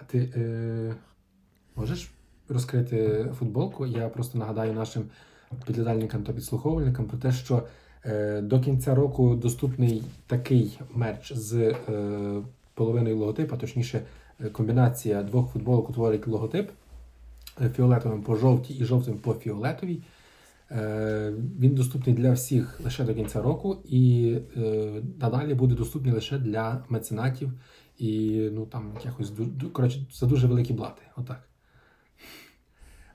А ти е, можеш розкрити футболку? Я просто нагадаю нашим підглядальникам та підслуховувальникам про те, що е, до кінця року доступний такий мерч з е, половиною логотипа, точніше, е, комбінація двох футболок утворить логотип е, фіолетовим по жовтій і жовтим по фіолетовій. Е, Він доступний для всіх лише до кінця року, і надалі буде доступний лише для меценатів і ну там якось коротше за дуже великі блати. Отак.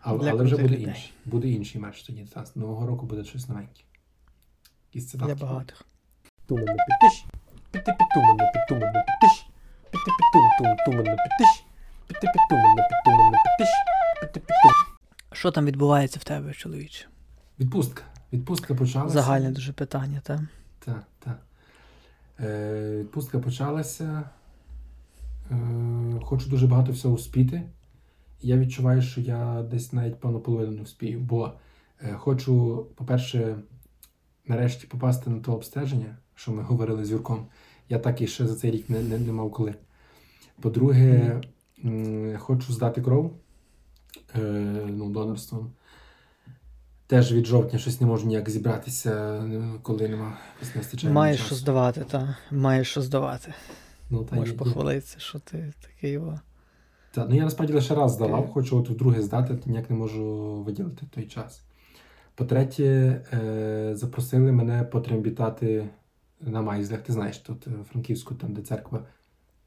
А, Для але вже буде людей. інший. Буде інший мерч тоді. Та, з нового року буде щось новеньке. Якісь Для цитатки. багатих. Туман на підтиш, піти-пітуман на підтиш, піти-пітум-тум-туман на підтиш, піти-пітуман на підтуман підтиш, піти-пітум. Що там відбувається в тебе, чоловіче? Відпустка. Відпустка почалася. Загальне дуже питання, так? Так, так. Е, відпустка почалася. Е, хочу дуже багато всього успіти. Я відчуваю, що я десь навіть певно половину не вспію. Бо е, хочу, по-перше, нарешті попасти на то обстеження, що ми говорили з Юрком. Я так і ще за цей рік не, не, не мав коли. По-друге, хочу здати кров е, ну, донорством. Теж від жовтня щось не можу ніяк зібратися, коли нема не вистачає. Маєш що здавати, так. Маєш що здавати. Ну, та, Можеш є- є. похвалитися, що ти такий. О. Та, ну я насправді лише раз здавав, хочу от вдруге здати, то ніяк не можу виділити той час. По-третє, е, запросили мене потрембітати на майзлях. Ти знаєш, тут е, в Франківську, там, де церква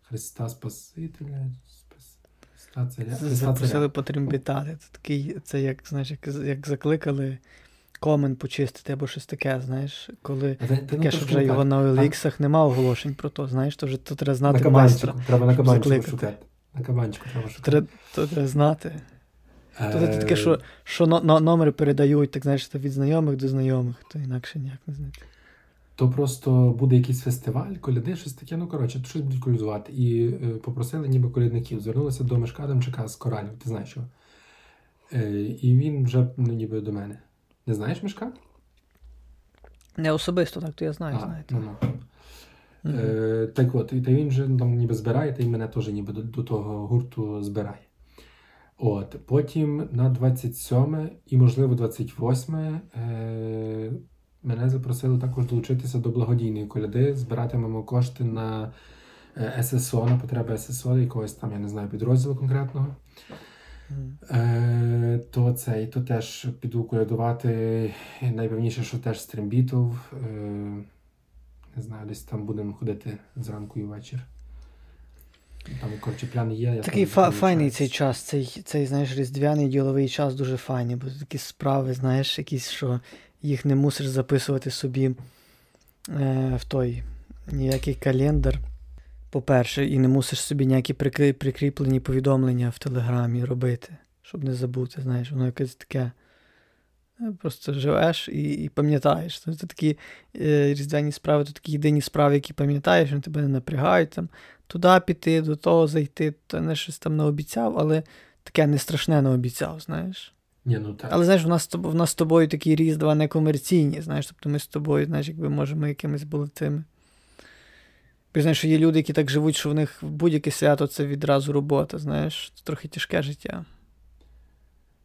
Христа Спасителя, Спас... Христа Царя. Христа Запросили потрембітати. Це такий, це як, знаєш, як, як закликали комен почистити або щось таке, знаєш, коли А та- та, ну, таке, що вже його так. на OLX нема оголошень про то, знаєш, то вже то треба На знати майстра. кабанчику, треба на кабанчику шукати. На кабанчику треба шукати. Треба, то треба знати. То це Е, таке, що, що но- но- номери передають, так знаєш, то від знайомих до знайомих, то інакше ніяк не знати. То просто буде якийсь фестиваль, коляди, щось таке. Ну коротше, щось будуть колядувати. І е, попросили ніби колядників. Звернулися до Мешка Адамчика з коралів, ти знаєш його. Е, і він вже ну, ніби до мене. Не знаєш Мешка? Не особисто, так, то я знаю, а, знаєте. ну, ну. Мгм. Е, так от, і та він вже ну, там ніби збирає, та й мене теж ніби до, до того гурту збирає. От, потім на 27 і, можливо, 28 е, мене запросили також долучитися до благодійної коляди. Збиратимемо кошти на е, ССО, на потреби ССО, якогось там, я не знаю, підрозділу конкретного. Е, то це, і то теж піду колядувати. Найпевніше, що теж з трембітов. Е, не знаю, десь там будемо ходити зранку і ввечір. Там коротше, пляни є. Я Такий фа- файний цей час, цей, цей, знаєш, різдвяний діловий час дуже файний, бо такі справи, знаєш, якісь, що їх не мусиш записувати собі е, в той ніякий календар. По-перше, і не мусиш собі ніякі прикріплені повідомлення в Телеграмі робити, щоб не забути, знаєш, воно якесь таке. е, Просто живеш і, і пам'ятаєш. Це такі е, різдвяні справи, то такі єдині справи, які пам'ятаєш, вони тебе не напрягають там туди піти, до того зайти, то не щось там не обіцяв, але таке не страшне не обіцяв, знаєш. Ні, ну так. Але знаєш, у нас, в нас з тобою такі різдва не комерційні, знаєш, тобто ми з тобою, знаєш, якби можемо якимись були тими. Бо знаєш, що є люди, які так живуть, що в них будь-яке свято це відразу робота, знаєш, це трохи тяжке життя.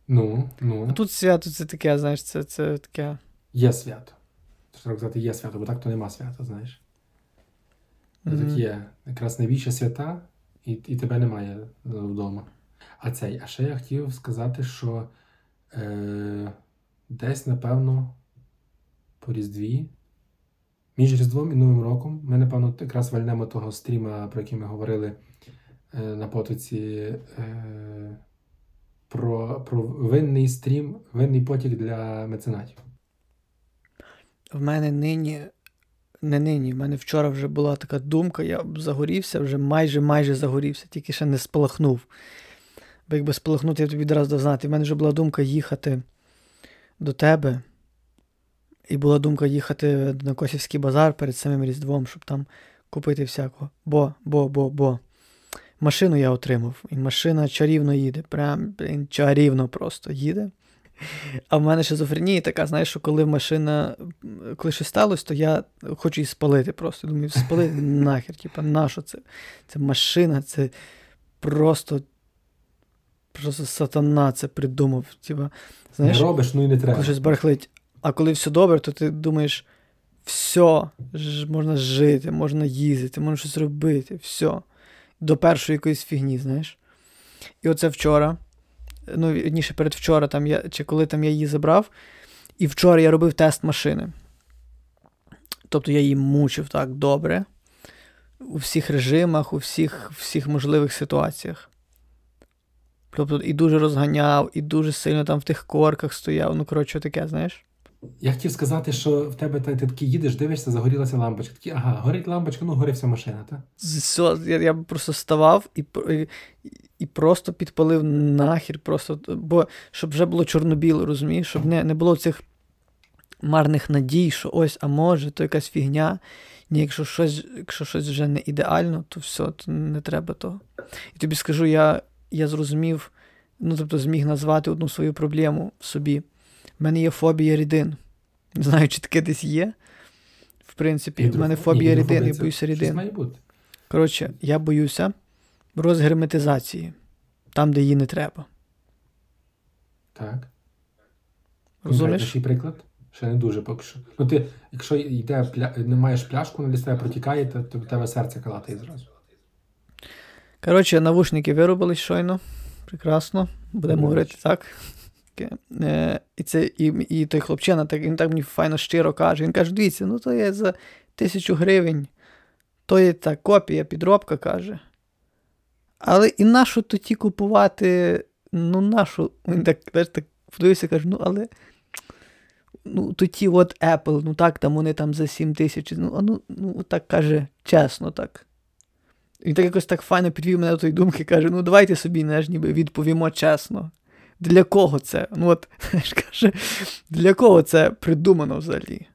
Ну, ну, А тут свято це таке, знаєш, це, це таке. є свято. Треба казати, є свято, бо так то нема свята, знаєш. Це Мгм. так є. Якраз найбільше свята, і, і тебе немає е, вдома. А цей, а ще я хотів сказати, що е, десь, напевно, по Різдві, між Різдвом і Новим роком, ми, напевно, якраз вальнемо того стріма, про який ми говорили е, на потоці. Е, про, про винний стрім, винний потік для меценатів. В мене нині, не нині, в мене вчора вже була така думка, я б загорівся, вже майже майже загорівся, тільки ще не спалахнув. Бо якби спалахнути, я тобі відразу дав знати. В мене вже була думка їхати до тебе. І була думка їхати на Косівський базар перед самим Різдвом, щоб там купити всякого. Бо, бо, бо, бо. Машину я отримав, і машина чарівно їде. Прям блін, чарівно просто їде. А в мене шизофренія така, знаєш, що коли машина, коли щось сталося, то я хочу її спалити просто. Думаю, спалити нахер, типа, нащо це? Це машина, це просто. Просто сатана це придумав. Типа, знаєш, не робиш, ну і не треба. щось барахлить. А коли все добре, то ти думаєш, все, можна жити, можна їздити, можна щось робити, все. До першої якоїсь фігні, знаєш. І оце вчора, ну, вірніше, передвчора, там я, чи коли там я її забрав, і вчора я робив тест машини. Тобто я її мучив так добре. У всіх режимах, у всіх, всіх можливих ситуаціях. Тобто і дуже розганяв, і дуже сильно там в тих корках стояв. Ну, коротше, таке, знаєш. Я хотів сказати, що в тебе та- ти такий їдеш, дивишся, загорілася лампочка. Такі, ага, горить лампочка, ну гори вся машина, так? Все, я, я просто ставав і, і просто підпалив нахер, просто, бо щоб вже було чорно-біло, розумієш, щоб не, не було цих марних надій, що ось, а може, то якась фігня. Ні, якщо щось, якщо щось вже не ідеально, то все, то не треба того. І тобі скажу, я, я зрозумів, ну тобто зміг назвати одну свою проблему в собі. В мене є фобія рідин. Не знаю, чи таке десь є. В принципі, в мене фобія ні, рідин, я боюся рідин. має бути. Коротше, я боюся розгерметизації, там, де її не треба. Так. Розумієш? Конкретніший приклад? Ще не дуже поки що. Ну ти, якщо йде пля... не маєш пляшку, вона десь тебе протікає, то, то в тебе серце калатає зразу. Коротше, навушники виробили щойно. Прекрасно. Будемо говорити так. Е, і, це, і, і той хлопчина, так, він так мені файно щиро каже. Він каже: дивіться, ну то є за тисячу гривень, то є та копія, підробка каже. Але і нащо тоді купувати? Ну, нашу. Він так, знаєш, так подивився, каже, ну, але. Ну, тоді от Apple, ну так, там вони там за 7 тисяч. Ну, ну, ну так каже, чесно так. Він так якось так файно підвів мене до тої думки, каже: ну давайте собі знаєш, ніби відповімо чесно. Для кого це? Ну от, знаєш, каже, для кого це придумано взагалі?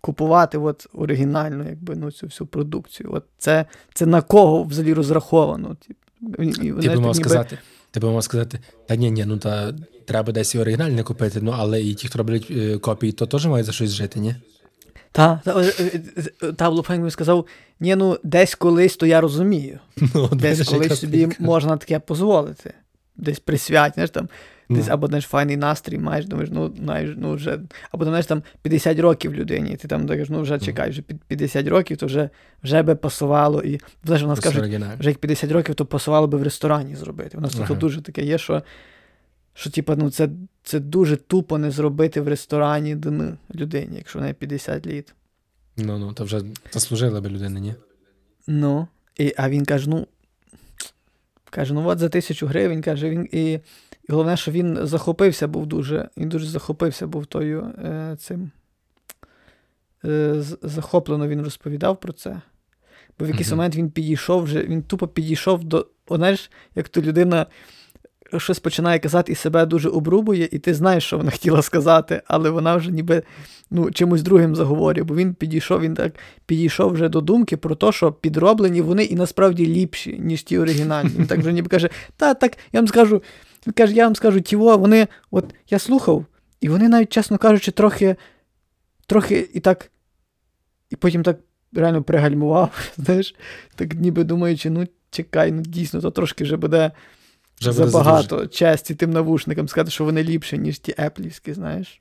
Купувати от оригінальну, якби, ну, цю всю продукцію. От це, це на кого взагалі розраховано? Тип, і, і, Ти знаєш, би мав сказати, ти би мав сказати, та ні, ні, ну та треба десь і оригінальне купити, ну але і ті, хто роблять е, копії, то теж мають за щось жити, ні? Та, та, е, е, та Лупенко сказав: ні, ну десь колись, то я розумію. Ну, от Десь колись собі можна таке дозволити. Десь присвять, знаєш, там, десь, Ну. або знаєш, файний настрій маєш, думаєш, ну, знаєш, ну вже, або знаєш, там 50 років людині, і ти там кажеш, ну вже чекай, вже під 50 років, то вже, вже би пасувало. І знаєш, вона Це скаже, вже як 50 років, то пасувало би в ресторані зробити. У нас тут дуже таке є, що, що типу, ну, це, це дуже тупо не зробити в ресторані людині, якщо в неї 50 літ. Ну, ну, то вже заслужила би людина, ні? Ну, і, а він каже: ну. Каже, ну от за тисячу гривень, каже, він і, і головне, що він захопився був дуже. Він дуже захопився був тою е, цим. Е, захоплено він розповідав про це. Бо в якийсь момент він підійшов вже, він тупо підійшов до. Знаєш, як то людина щось починає казати і себе дуже обрубує, і ти знаєш, що вона хотіла сказати, але вона вже ніби ну, чимось другим заговорює, бо він підійшов, він так підійшов вже до думки про те, що підроблені вони і насправді ліпші, ніж ті оригінальні. Він так вже ніби каже, та так, я вам скажу, він каже, я вам скажу, тіво, вони, от я слухав, і вони навіть, чесно кажучи, трохи, трохи і так, і потім так реально пригальмував, знаєш, так ніби думаючи, ну чекай, ну дійсно, то трошки вже буде Вже забагато честі тим навушникам сказати, що вони ліпші, ніж ті еплівські, знаєш.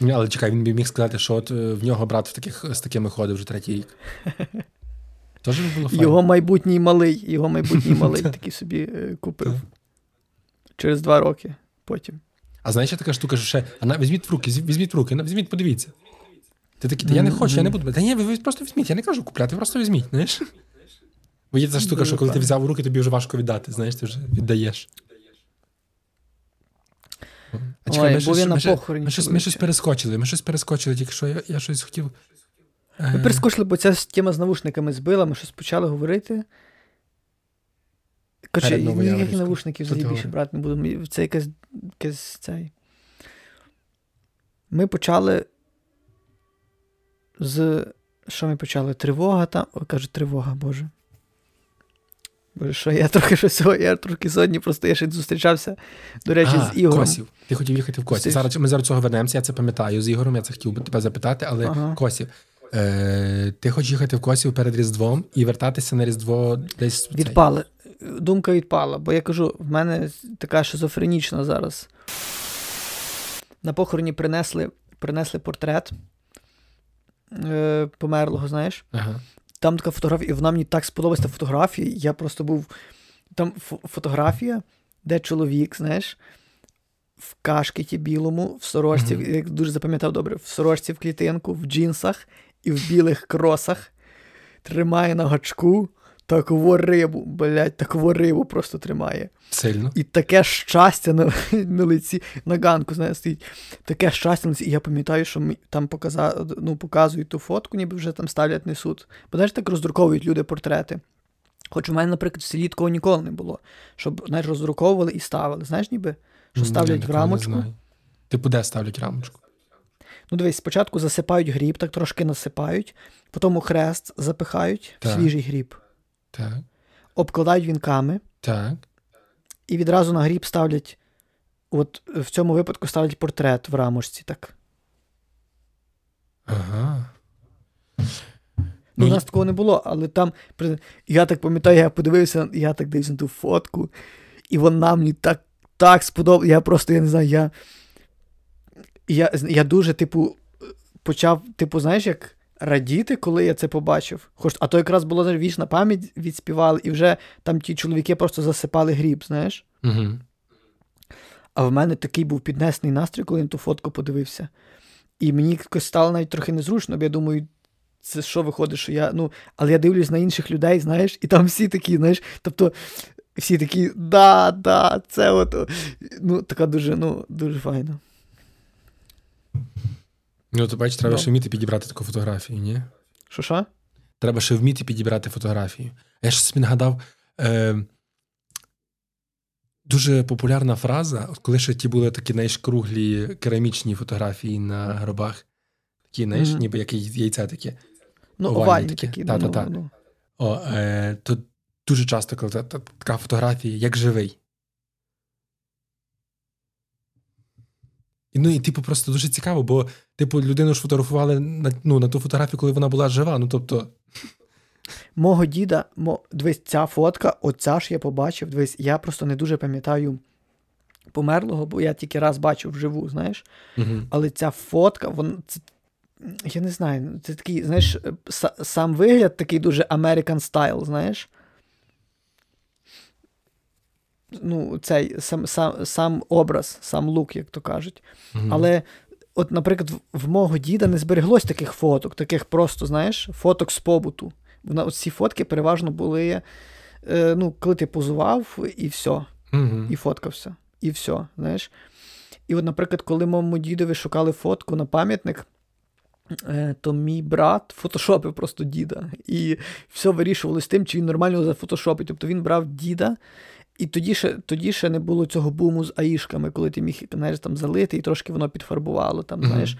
Ні, але чекай, він би міг сказати, що от е, в нього брат в таких, з такими ходив вже третій рік. Тож було файно. Його майбутній малий, його майбутній малий такий собі е, купив. Через два роки потім. А знаєш, ще така штука, що ще, а візьміть в руки, візьміть в руки, візьміть, подивіться. Ти такий, та я не хочу, я не буду. Та ні, ви просто візьміть, я не кажу купляти, просто візьміть, знаєш? Бо є ця штука, що коли ти взяв у руки, тобі вже важко віддати, знаєш, ти вже віддаєш. А чекай, Ой, ми був щось, я на ми, похороні ми, щось, ми щось перескочили, ми щось перескочили, тільки що я, я щось хотів. Ми Е, перескочили, бо ця тема з навушниками збила, ми щось почали говорити. Перед ніяких Новояворівськом. навушників Що ти взагалі більше брати не буду. Мені- Це якась, якась цей. Ми почали з. Що ми почали? Тривога там. О, кажу, тривога, Боже. Боже, що я трохи що сьогодні, я трохи сьогодні просто я ще зустрічався, до речі, а, з Ігорем. Косів. Ти хотів їхати в Косів. Зараз ми зараз цього вернемося, я це пам'ятаю з Ігорем, я це хотів би тебе запитати, але Ага. Косів. Е, ти хочеш їхати в Косів перед Різдвом і вертатися на Різдво десь Відпали. думка відпала, бо я кажу, в мене така шизофренічна зараз. На похороні принесли, принесли портрет е, померлого, знаєш. Ага. Там така фотографія, і вона мені так сподобалася та фотографія. Я просто був. Там фо- фотографія, де чоловік, знаєш, в кашкеті білому, в сорочці, Мгм. я дуже запам'ятав добре, в сорочці в клітинку, в джинсах і в білих кросах, тримає на гачку такову рибу, блядь, такову рибу просто тримає. Сильно. І таке щастя на, на лиці, на ганку, знаєш, стоїть. Таке щастя на лиці. І я пам'ятаю, що ми там показа, ну, показують ту фотку, ніби вже там ставлять несуть. Бо знаєш, так роздруковують люди портрети. Хоч у мене, наприклад, в селі такого ніколи не було. Щоб знаєш, роздруковували і ставили. Знаєш, ніби, що Ні, ставлять в такого не рамочку. знаю. Типу, де ставлять рамочку? Ну, дивись, спочатку засипають гріб, так трошки насипають, потім у хрест запихають в Так. свіжий гріб, Так. обкладають вінками. Так. І відразу на гріб ставлять, от в цьому випадку ставлять портрет в рамочці. Так. Ага. Ну, Ну, у нас такого не було, але там, я так пам'ятаю, я подивився, я так дивився на ту фотку, і вона мені так, так сподобалася. Я просто, я не знаю, я, я, я дуже, типу, почав, типу, знаєш, як радіти, коли я це побачив. Хоч, а то якраз було вічна пам'ять відспівали, і вже там ті чоловіки просто засипали гріб, знаєш. Угу. А в мене такий був піднесений настрій, коли я на ту фотку подивився. І мені якось стало навіть трохи незручно, бо я думаю, це що виходить, що я. Ну, але я дивлюсь на інших людей, знаєш, і там всі такі, знаєш, тобто всі такі, да, да, це от. Ну, така дуже, ну, дуже файно. Ну, то бачиш, треба Ну. ще вміти підібрати таку фотографію, ні? Що що? Треба ще вміти підібрати фотографію. Я ще собі нагадав. Е, дуже популярна фраза, коли ще ті були такі, знаєш, круглі керамічні фотографії на гробах. Такі, знаєш, Мгм. ніби як яйця такі. Ну, Овальні овальні такі. такі. Та-та-та. Ну, ну. О, е, то дуже часто, коли та, та, така фотографія, як живий. І, ну і типу, просто дуже цікаво, бо, типу, людину ж фотографували на, ну, на ту фотографію, коли вона була жива. Ну, тобто, Мого діда, мо, дивись, ця фотка, оця ж я побачив. Дивись, я просто не дуже пам'ятаю померлого, бо я тільки раз бачив вживу, знаєш. угу. Але ця фотка, вон, це, я не знаю, це такий, знаєш, са- сам вигляд такий дуже American style, знаєш. Ну, цей сам, сам, сам образ, сам лук, як то кажуть. Але, от, наприклад, в, мого діда не збереглось таких фоток, таких просто, знаєш, фоток з побуту. Вона, от ці фотки переважно були, е, ну, коли ти позував, і все угу. і фоткався. І все, знаєш. І от, наприклад, коли моєму дідові шукали фотку на пам'ятник, е, то мій брат фотошопив просто діда. І все вирішувалося тим, чи він нормально зафотошопить. Тобто він брав діда, і тоді ще, тоді ще не було цього буму з аїшками, коли ти міг знаєш, там залити, і трошки воно підфарбувало. Там, Мгм. знаєш.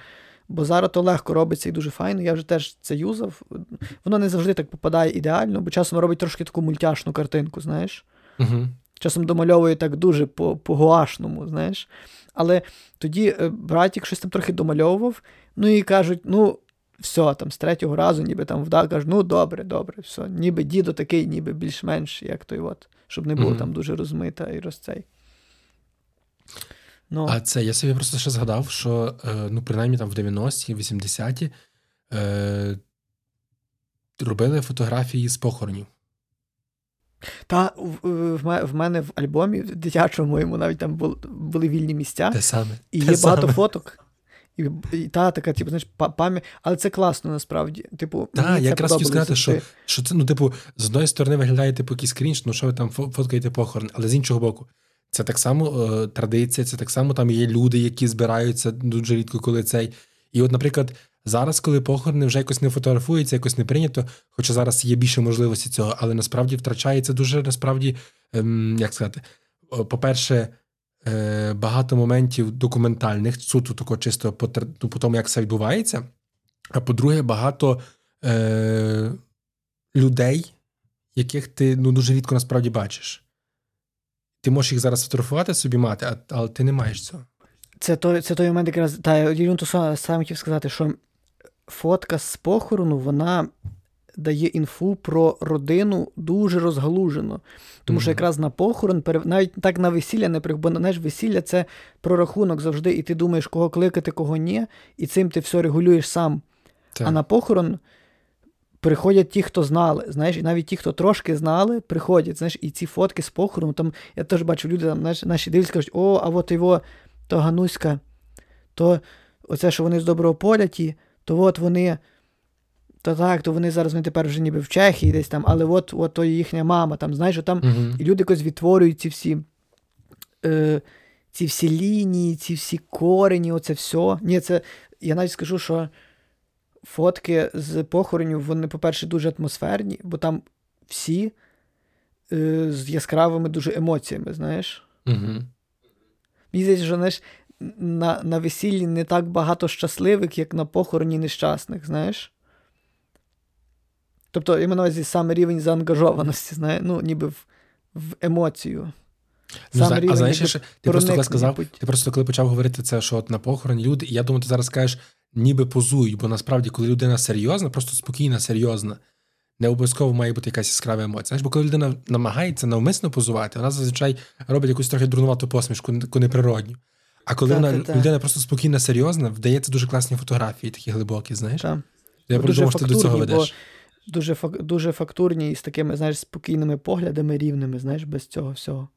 Бо зараз то легко робиться і дуже файно. Я вже теж це юзав. Воно не завжди так попадає ідеально, бо часом робить трошки таку мультяшну картинку, знаєш. Угу. Часом домальовує так дуже по, по гуашному, знаєш. Але тоді е, братік щось там трохи домальовував, ну і кажуть, ну, все, там з третього разу, ніби там вдав, кажуть, ну добре, добре, все. Ніби дідо такий, ніби більш-менш, як той от, щоб не було Мгм. там дуже розмита і розцей. Ну, А це я собі просто ще згадав, що е, ну, принаймні там в 90-ті, 80-ті е, робили фотографії з похоронів. Та в, в, мене в альбомі в дитячому моєму навіть там були, були вільні місця. Те саме. І Те є багато саме. фоток. І, і та така, типу, знаєш, пам'ять, але це класно насправді. Типу, Так, я якраз хотів сказати, що, що це, ну, типу, з одної сторони виглядає типу якийсь крінж, ну що ви там фоткаєте похорон, але з іншого боку, це так само е, традиція, це так само там є люди, які збираються дуже рідко, коли цей. І от, наприклад, зараз, коли похорони вже якось не фотографуються, якось не прийнято, хоча зараз є більше можливості цього, але насправді втрачається дуже насправді, ем, як сказати, по-перше, е, багато моментів документальних, суто тако чисто по, ну, по тому, як це відбувається. А по-друге, багато е, людей, яких ти ну, дуже рідко насправді бачиш. Ти можеш їх зараз фотографувати собі мати, а, але ти не маєш цього. Це той, це той момент, якраз. Та сам, сам хотів сказати, що фотка з похорону, вона дає інфу про родину дуже розгалужено. Тому що якраз на похорон, навіть так на весілля не бо знаєш, весілля це прорахунок завжди, і ти думаєш, кого кликати, кого ні, і цим ти все регулюєш сам. Так. А на похорон приходять ті, хто знали. Знаєш, і навіть ті, хто трошки знали, приходять. Знаєш, і ці фотки з похорону, там я теж бачу, люди там, знаєш, наші дивляться, кажуть, о, а от його, то Гануська, то оце, що вони з доброго поля ті, то от вони. То так, то вони зараз вони тепер вже ніби в Чехії десь там, але от, от то їхня мама, там, знаєш, там і люди якось відтворюють ці всі, е, ці всі лінії, ці всі корені, оце все. Ні, це я навіть скажу, що фотки з похоронів, вони, по-перше, дуже атмосферні, бо там всі е, з яскравими дуже емоціями, знаєш. Мгм. Мені здається, що знаєш, на, на весіллі не так багато щасливих, як на похороні нещасних, знаєш. Тобто, я маю на увазі саме рівень заангажованості, знаєш, ну, ніби в, в емоцію. Ну, Сам зна- а знаєш, ти просто коли сказав, ти просто коли почав говорити це, що от на похороні люди, і я думаю, ти зараз скажеш, ніби позують, бо насправді, коли людина серйозна, просто спокійна, серйозна, не обов'язково має бути якась яскрава емоція. Знаєш, бо коли людина намагається навмисно позувати, вона зазвичай робить якусь трохи дурнувату посмішку, неприродню. А коли Та, вона та, та. людина просто спокійна, серйозна, вдається дуже класні фотографії, такі глибокі, знаєш. Та. Я подумав, що ти до цього фактурні, бо ведеш. Дуже, фак, дуже фактурні і з такими, знаєш, спокійними поглядами рівними, знаєш, без цього всього.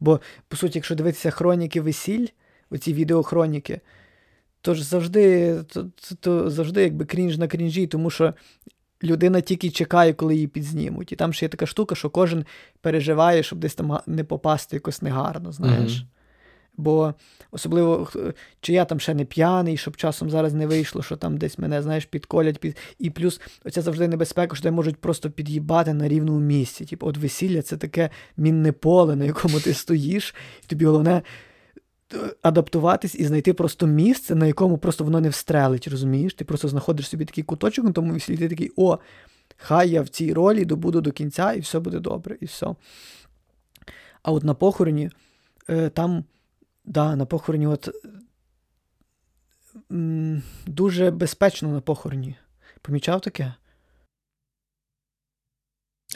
Бо, по суті, якщо дивитися хроніки весіль, оці відеохроніки, то ж завжди, то, то, завжди якби крінж на крінжі, тому що людина тільки чекає, коли її підзнімуть. І там ще є така штука, що кожен переживає, щоб десь там не попасти якось негарно, знаєш. Мгм. Бо особливо, чи я там ще не п'яний, щоб часом зараз не вийшло, що там десь мене, знаєш, підколять. Під... І плюс оця завжди небезпека, що тебе можуть просто під'їбати на рівному місці. Типу, от весілля це таке мінне поле, на якому ти стоїш, і тобі головне е, адаптуватись і знайти просто місце, на якому просто воно не встрелить, розумієш? Ти просто знаходиш собі такий куточок на тому весіллі, ти такий, о, хай я в цій ролі добуду до кінця, і все буде добре, і все. А от на похороні е, там, да, на похороні, от м, дуже безпечно на похороні. Помічав таке?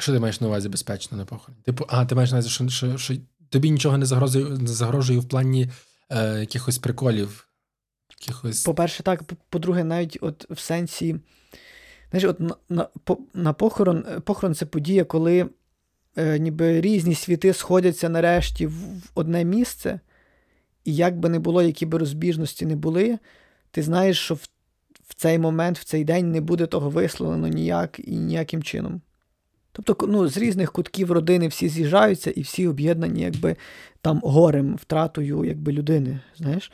Що ти маєш на увазі безпечно на похороні? Типу, а, ти маєш на увазі, що, що, що тобі нічого не загрожує, не загрожує в плані е, якихось приколів. Якихось... По-перше, так, по- по-друге, навіть от в сенсі. Знаєш, от на, на, по- на похорон, е, похорон це подія, коли е, ніби різні світи сходяться нарешті в, в одне місце, і як би не було, які би розбіжності не були, ти знаєш, що в, в цей момент, в цей день не буде того висловлено ніяк і ніяким чином. Тобто, ну, з різних кутків родини всі з'їжджаються і всі об'єднані якби там горем, втратою якби, людини. знаєш.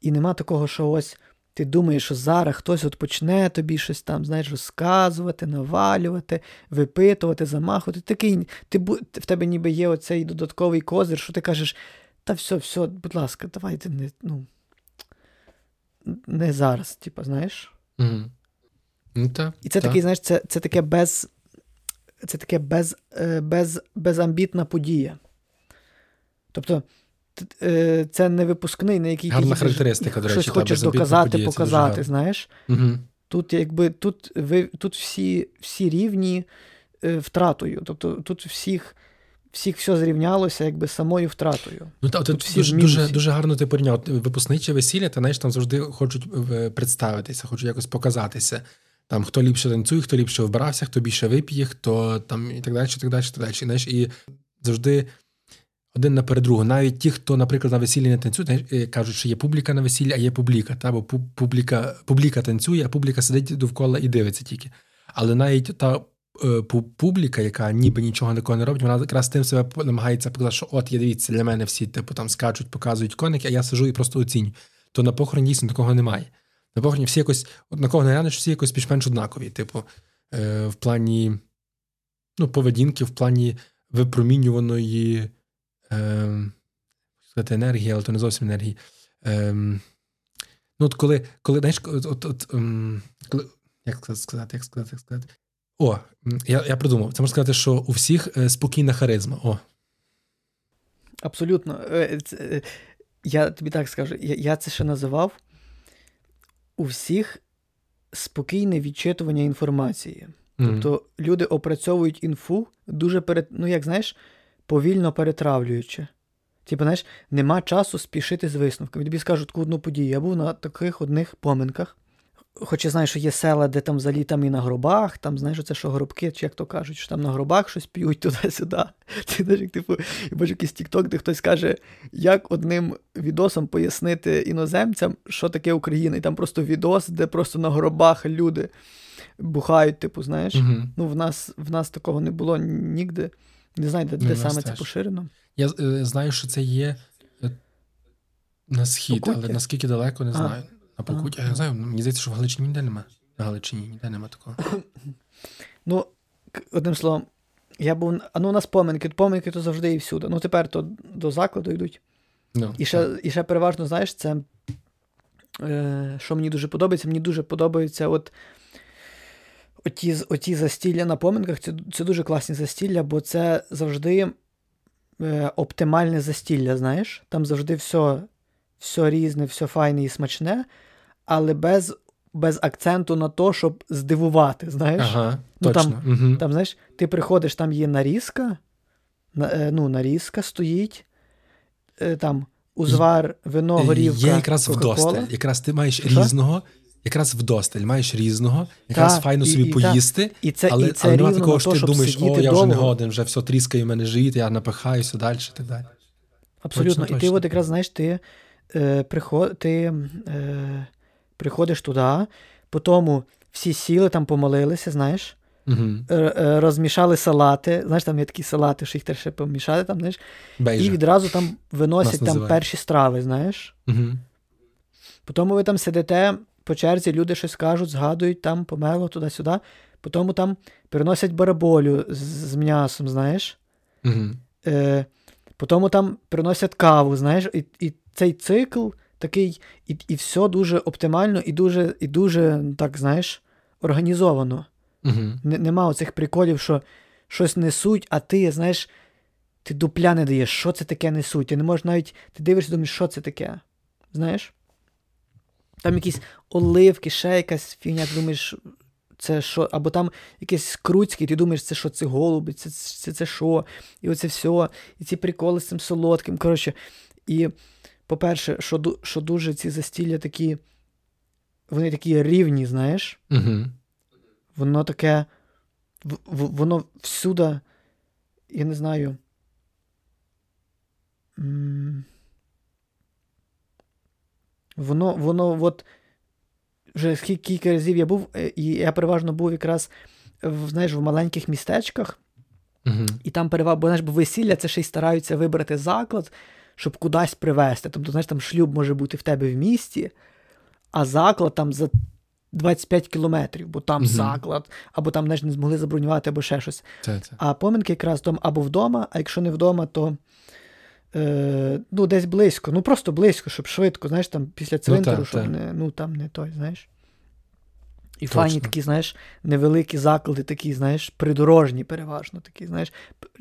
І нема такого, що ось ти думаєш, що зараз хтось от почне тобі щось там, знаєш, розказувати, навалювати, випитувати, замахувати. Такий, ти, в тебе ніби є оцей додатковий козир, що ти кажеш, та все, все, будь ласка, давайте не, ну, не зараз, типу, знаєш. Угу. Ну, та, І це та. такий, знаєш, це, це таке без. Це таке без, е, без, безамбітна подія. Тобто, е, це не випускний, на який Гарна ти характеристика, до щось та, хочеш доказати, подія, показати, знаєш. Угу. Тут, якби, тут, ви, тут всі, всі рівні е, втратою. Тобто тут всіх, всіх все зрівнялося якби самою втратою. Ну, та, всі дуже, дуже, дуже гарно ти порівняв. От Випускниче весілля, та знаєш, там завжди хочуть е, представитися, хочуть якось показатися. Там хто ліпше танцює, хто ліпше вбирався, хто більше вип'є, хто там і так далі, і так далі, і так далі. Знаєш, і завжди один наперед другого. Навіть ті, хто, наприклад, на весіллі не танцює, е, кажуть, що є публіка на весіллі, а є публіка. Та? Бо публіка, публіка танцює, а публіка сидить довкола і дивиться тільки. Але навіть та е, публіка, яка ніби нічого такого не робить, вона якраз тим себе намагається показати, що от я дивіться, для мене всі типу там скачуть, показують коники, а я сижу і просто оцінюю. То на похороні дійсно такого немає. На похороні всі якось, от на кого не глянеш, всі якось більш-менш однакові. Типу, е, в плані ну, поведінки, в плані випромінюваної е, енергії, але то не зовсім енергії. Е, ну, от коли, коли знаєш, от, от, от, ем, коли, як сказати, як сказати, як сказати. О, я, я придумав. Це можна сказати, що у всіх е, спокійна харизма. О, Абсолютно. Е, е, Я тобі так скажу, я, я це ще називав у всіх спокійне відчитування інформації. Тобто люди опрацьовують інфу дуже перед, ну як знаєш, повільно перетравлюючи. Типу, знаєш, нема часу спішити з висновками. Тобі скажу таку одну подію. Я був на таких одних поминках. Хоч я знаю, що є села, де там взагалі там і на гробах, там знаєш, це що гробки, чи як то кажуть, що там на гробах щось п'ють туди-сюди. Ти знаєш, як типу, я бачу якийсь тікток, де хтось каже, як одним відосом пояснити іноземцям, що таке Україна. І там просто відос, де просто на гробах люди бухають, типу, знаєш. Мгм. Ну, в нас, в нас такого не було нігде. Не знаю, де, Ну, де саме це поширено. Я е, знаю, що це є е, на схід, Покуття? але наскільки далеко, не А. На Покуті. Я знаю, мені здається, що в Галичині ніде нема. На Галичині ніде нема такого. Ну, одним словом, я був. А ну, у нас поминки, поминки то завжди і всюди. Ну, тепер то до закладу йдуть. Ну, І ще, і ще переважно, знаєш, це. Е, що мені дуже подобається, мені дуже подобається от. Оті, оті застілля на поминках, це, це дуже класні застілля, бо це завжди е, оптимальне застілля, знаєш. Там завжди все, все різне, все файне і смачне, але без, без акценту на то, щоб здивувати, знаєш. Ага, Ну, там- точно. Там, знаєш, ти приходиш, там є нарізка, на, е, ну, нарізка стоїть, е, там узвар, вино, горівка, Є якраз вдосталь. Якраз ти маєш Що? різного, якраз вдосталь, маєш різного, якраз Та, файно і- собі і та. поїсти. І це, але і це але нема такого, що ти думаєш, о, я вже не годен, вже все тріскає в мене живіт, я напихаюся далі і так далі. Абсолютно. Точно, і ти точно. от якраз, знаєш, ти, е, приход, ти е, приходиш туди, потім всі сіли, там помолилися, знаєш, е, розмішали салати, знаєш, там є такі салати, що їх треба ще помішати, там, знаєш, і відразу там виносять Нас там перші страви, знаєш. Угу. Потім ви там сидите по черзі, люди щось кажуть, згадують там помело туди-сюди. Потім там переносять бараболю з, з м'ясом, знаєш. Угу. Е, потім там приносять каву, знаєш, і, і цей цикл такий, і, і все дуже оптимально, і дуже, і дуже, так, знаєш, організовано. Угу. Н- нема оцих приколів, що щось несуть, а ти, знаєш, ти дупля не даєш, що це таке несуть. Ти не можеш навіть, ти дивишся, думаєш, що це таке. Знаєш? Там якісь оливки, ще якась фігня, ти думаєш, це що, або там якесь круцьке, ти думаєш, це що, це голуби, це, це, це що, і оце все, і ці приколи з цим солодким. Коротше, і, по-перше, що, що дуже ці застілля такі, вони такі рівні, знаєш Угу. воно таке. в- в- Воно всюди, я не знаю. Воно, воно, от вже скільки кілька разів я був, е, і я переважно був якраз в, знаєш, в маленьких містечках, Угу. і там переважно, бо знаєш, бо весілля це ще й стараються вибрати заклад, щоб кудись привезти. Тобто, знаєш, там шлюб може бути в тебе в місті, а заклад там за 25 кілометрів, бо там Мгм. заклад, або там знаєш, не змогли забронювати, або ще щось. Це, це. А поминки якраз там або вдома, а якщо не вдома, то е, ну, десь близько. Ну просто близько, щоб швидко, знаєш, там після цвинтару, так, щоб не, ну там не той, знаєш. І Точно. файні такі, знаєш, невеликі заклади, такі, знаєш, придорожні переважно, такі, знаєш,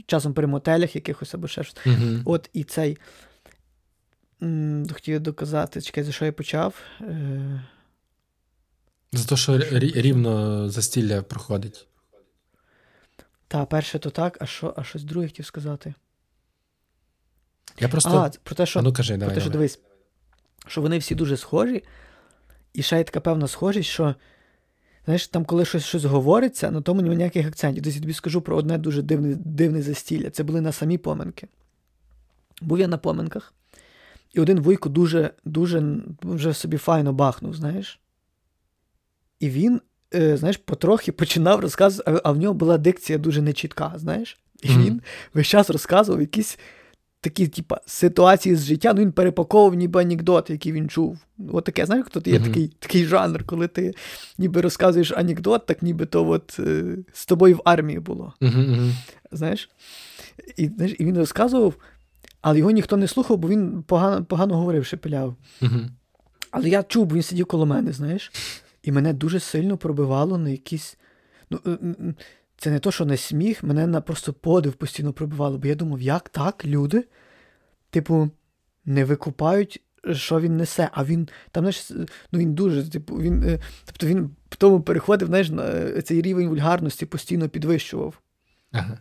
часом при мотелях якихось або ще щось. Угу. От і цей. м, Хотів доказати, чекай, за що я почав. Е, За те, що рі- рівно застілля проходить. Та, перше то так, а що, а щось друге хотів сказати. Я просто. А, про те, що, а ну кажи, про давай. те, що давай. дивись, що вони всі дуже схожі, і ще є така певна схожість, що, знаєш, там, коли щось, щось говориться, на тому немає ніяких акцентів. Десь я тобі скажу про одне дуже дивне, дивне застілля. Це були на самі поминки. Був я на поминках, і один вуйко дуже, дуже вже собі файно бахнув, знаєш. І він, е, знаєш, потрохи починав розказувати, а, в нього була дикція дуже нечітка, знаєш. І він весь час розказував якісь такі, типа, ситуації з життя, ну він перепаковував ніби анекдоти, які він чув. От таке, знаєш, хто є Мгм. такий, такий жанр, коли ти ніби розказуєш анекдот, так ніби то от е, з тобою в армії було. Знаєш? І, знаєш, і він розказував, але його ніхто не слухав, бо він погано, погано говорив, шепеляв. Але я чув, бо він сидів коло мене, знаєш, і мене дуже сильно пробивало на якісь. Ну, е, це не то, що не сміх, мене на просто подив постійно пробивало, бо я думав, як так люди, типу, не викупають, що він несе, а він там, знаєш, ну він дуже, типу, він, е, тобто він в тому переходив, знаєш, на е, цей рівень вульгарності постійно підвищував. Ага.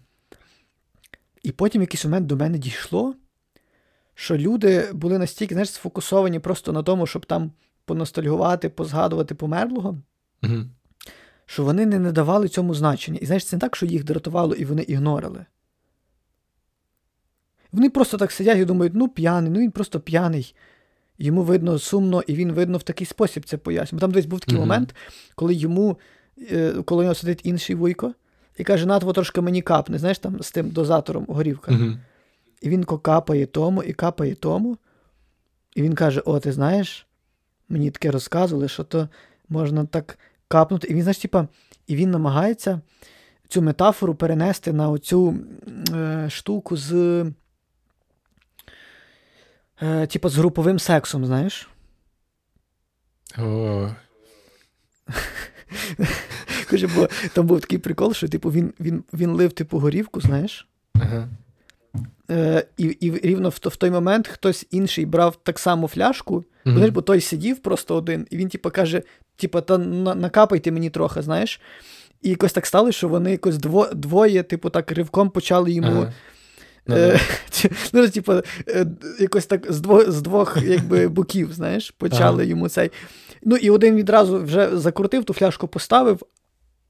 І потім якийсь момент до мене дійшло, що люди були настільки, знаєш, сфокусовані просто на тому, щоб там поностальгувати, позгадувати померлого, Угу. Що вони не надавали цьому значення. І знаєш, це не так, що їх дратувало і вони ігнорили. Вони просто так сидять і думають, ну п'яний, ну він просто п'яний. Йому видно сумно, і він видно в такий спосіб це пояснює. Там десь був такий Мгм. момент, коли йому, е, коли у нього сидить інший вуйко, і каже, Натво трошки мені капне, знаєш, там з тим дозатором горівка. Угу. І він капає тому і капає тому. І він каже: О, ти знаєш, мені таке розказували, що то можна так капнути. І він, знаєш, типа, і він намагається цю метафору перенести на оцю е, штуку з. Е, типа з груповим сексом, знаєш? О, Каже, бо там був такий прикол, що типу, він, він, він лив типу горівку, знаєш? ага. Е, і, і рівно в, в той момент хтось інший брав так само фляжку, Мгм. Знаєш, бо той сидів просто один, і він, типу, каже: типу, та накапайте мені трохи, знаєш. І якось так стало, що вони якось дво, двоє, типу, так ривком почали йому. Ага. Ну, Е, ну, типу, е, якось так з двох, з двох якби, боків, знаєш, почали Ага. йому цей. Ну, і один відразу вже закрутив, ту фляжку поставив,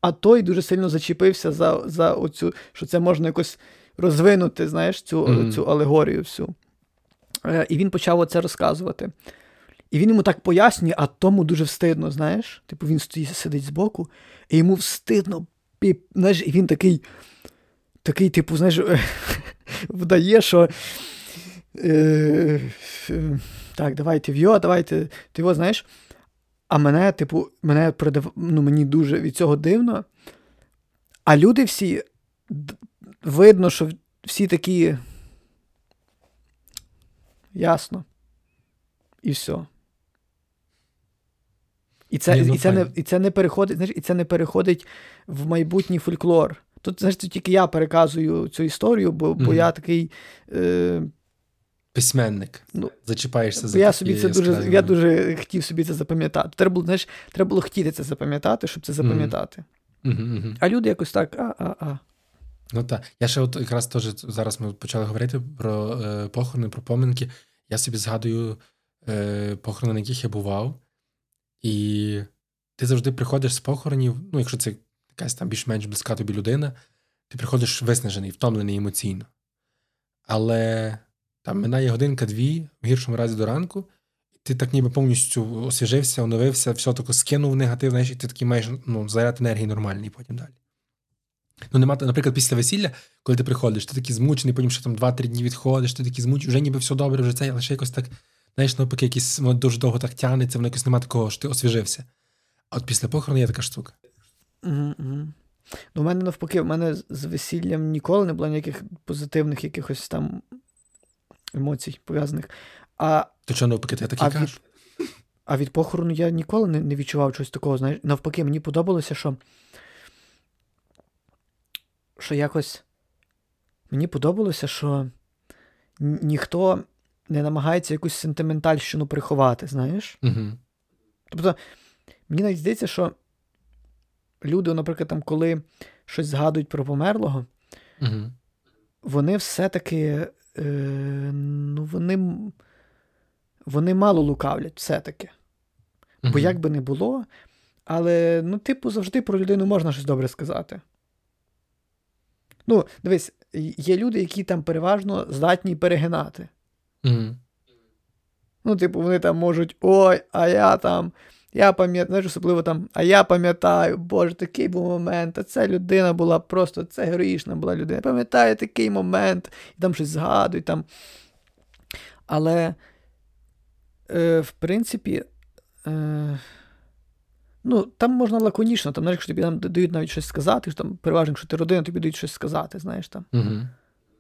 а той дуже сильно зачепився за, за оцю, що це можна якось розвинути, знаєш, цю, Мгм. цю алегорію всю. Е, І він почав оце розказувати. І він йому так пояснює, а тому дуже встидно, знаєш. Типу він стоїть, сидить збоку, і йому встидно, знаєш, і він такий, такий, типу, знаєш, вдає, що. Е, так, давайте в'йо, давайте. Ти його знаєш. А мене, типу, мене продав, ну, мені дуже від цього дивно. А люди всі видно, що всі такі. Ясно. І все. І це, ну, і, це не, і це не переходить, знаєш, і це не переходить в майбутній фольклор. Тут, знаєш, тут тільки я переказую цю історію, бо, бо Мгм. я такий. Е, Письменник. Ну, Зачіпаєшся за я такі собі це дуже, я дуже хотів собі це запам'ятати. Треба було, знаєш, треба було хотіти це запам'ятати, щоб це запам'ятати. Мгм. А люди якось так, а, а, а. Ну так. Я ще от якраз теж зараз ми почали говорити про е, похорони, про поминки. Я собі згадую е, похорони, на яких я бував, і ти завжди приходиш з похоронів, ну, якщо це якась там більш-менш близька тобі людина, ти приходиш виснажений, втомлений емоційно. Але там минає годинка-дві, в гіршому разі до ранку, і ти так ніби повністю освіжився, оновився, все тако скинув негатив, знаєш, і ти такий маєш ну, заряд енергії нормальний потім далі. Ну, нема, наприклад, після весілля, коли ти приходиш, ти такий змучений, потім ще там 2-3 дні відходиш, ти такий змучений, вже ніби все добре, вже це, але ще якось так, знаєш, навпаки, якісь воно дуже довго так тягнеться, воно якось немає такого, що ти освіжився. А от після похорону є така штука. Угу, угу. Ну, у мене навпаки, в мене з- весіллям ніколи не було ніяких позитивних якихось там емоцій пов'язаних. А, То чого навпаки, ти такий кажеш? а від похорону я ніколи не, не відчував чогось такого. Знаєш, навпаки, мені подобалося, що. Що якось. Мені подобалося, що ніхто не намагається якусь сентиментальщину приховати, знаєш? Угу. Тобто, мені навіть здається, що люди, наприклад, там, коли щось згадують про померлого, Угу. вони все-таки. Е, ну, вони, вони мало лукавлять, все-таки. Бо як би не було, але, ну, типу, завжди про людину можна щось добре сказати. Ну, дивись, є люди, які там переважно здатні перегинати. Угу. Ну, типу, вони там можуть, ой, а я там, я пам'ятаю, знаєш, особливо там, а я пам'ятаю, боже, такий був момент, а ця людина була просто, це героїчна була людина. Я пам'ятаю такий момент, і там щось згадують там. Але, е, в принципі, е, ну, там можна лаконічно, там, знаєш, якщо тобі там дають навіть щось сказати, що там, переважно, якщо ти родина, тобі дають щось сказати, знаєш там Угу.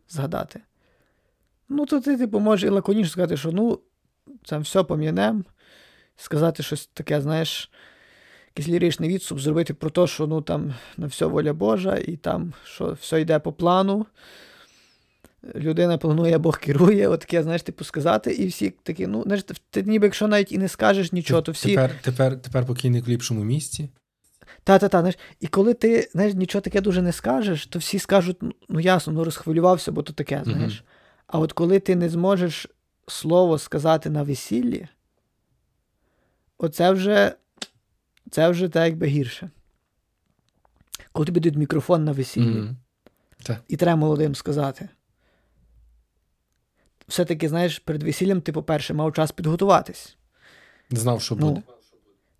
згадати. Ну, то ти, типу, можеш і лаконічно сказати, що ну, там все пом'янем, сказати щось таке, знаєш, якийсь ліричний відступ, зробити про те, що ну там на все воля Божа, і там що все йде по плану. людина планує, Бог керує, отаке, знаєш, типу, сказати, і всі такі, ну, знаєш, ти, ніби якщо навіть і не скажеш нічого, то всі. Тепер, тепер, тепер покійник в ліпшому місці. Та-та-та, знаєш, і коли ти знаєш, нічого таке дуже не скажеш, то всі скажуть, ну, ясно, ну розхвилювався, бо то таке, знаєш. Мгм. А от коли ти не зможеш слово сказати на весіллі, оце вже, це вже так якби гірше. Коли тобі дають мікрофон на весіллі, Мгм. і треба молодим сказати. Все-таки, знаєш, перед весіллям ти, по-перше, мав час підготуватись. Не знав, що буде. Ну,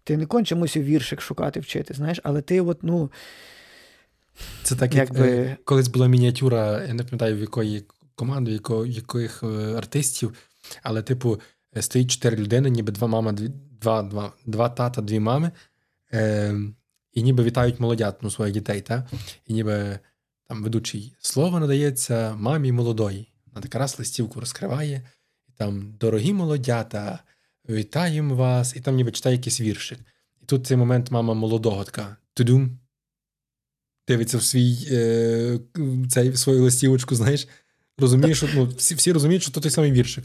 ти не конче мусив віршик шукати, вчити, знаєш, але ти от, ну, Це так, як якби- е, колись була мініатюра, я не пам'ятаю, в якої команди, яко, яких е, артистів, але, типу, е, стоїть чотири людини, ніби два мама, два, два, два тата, дві мами, е, і ніби вітають молодят, ну, своїх дітей, та? і ніби там ведучий слово надається мамі молодої. Вона така раз листівку розкриває, і там дорогі молодята, вітаємо вас, і там ніби читає якийсь віршик. І тут цей момент мама молодого така тудум, дивиться в свій е, цей, свою листівочку, знаєш, розуміє, що ну, всі, всі розуміють, що то той самий віршик.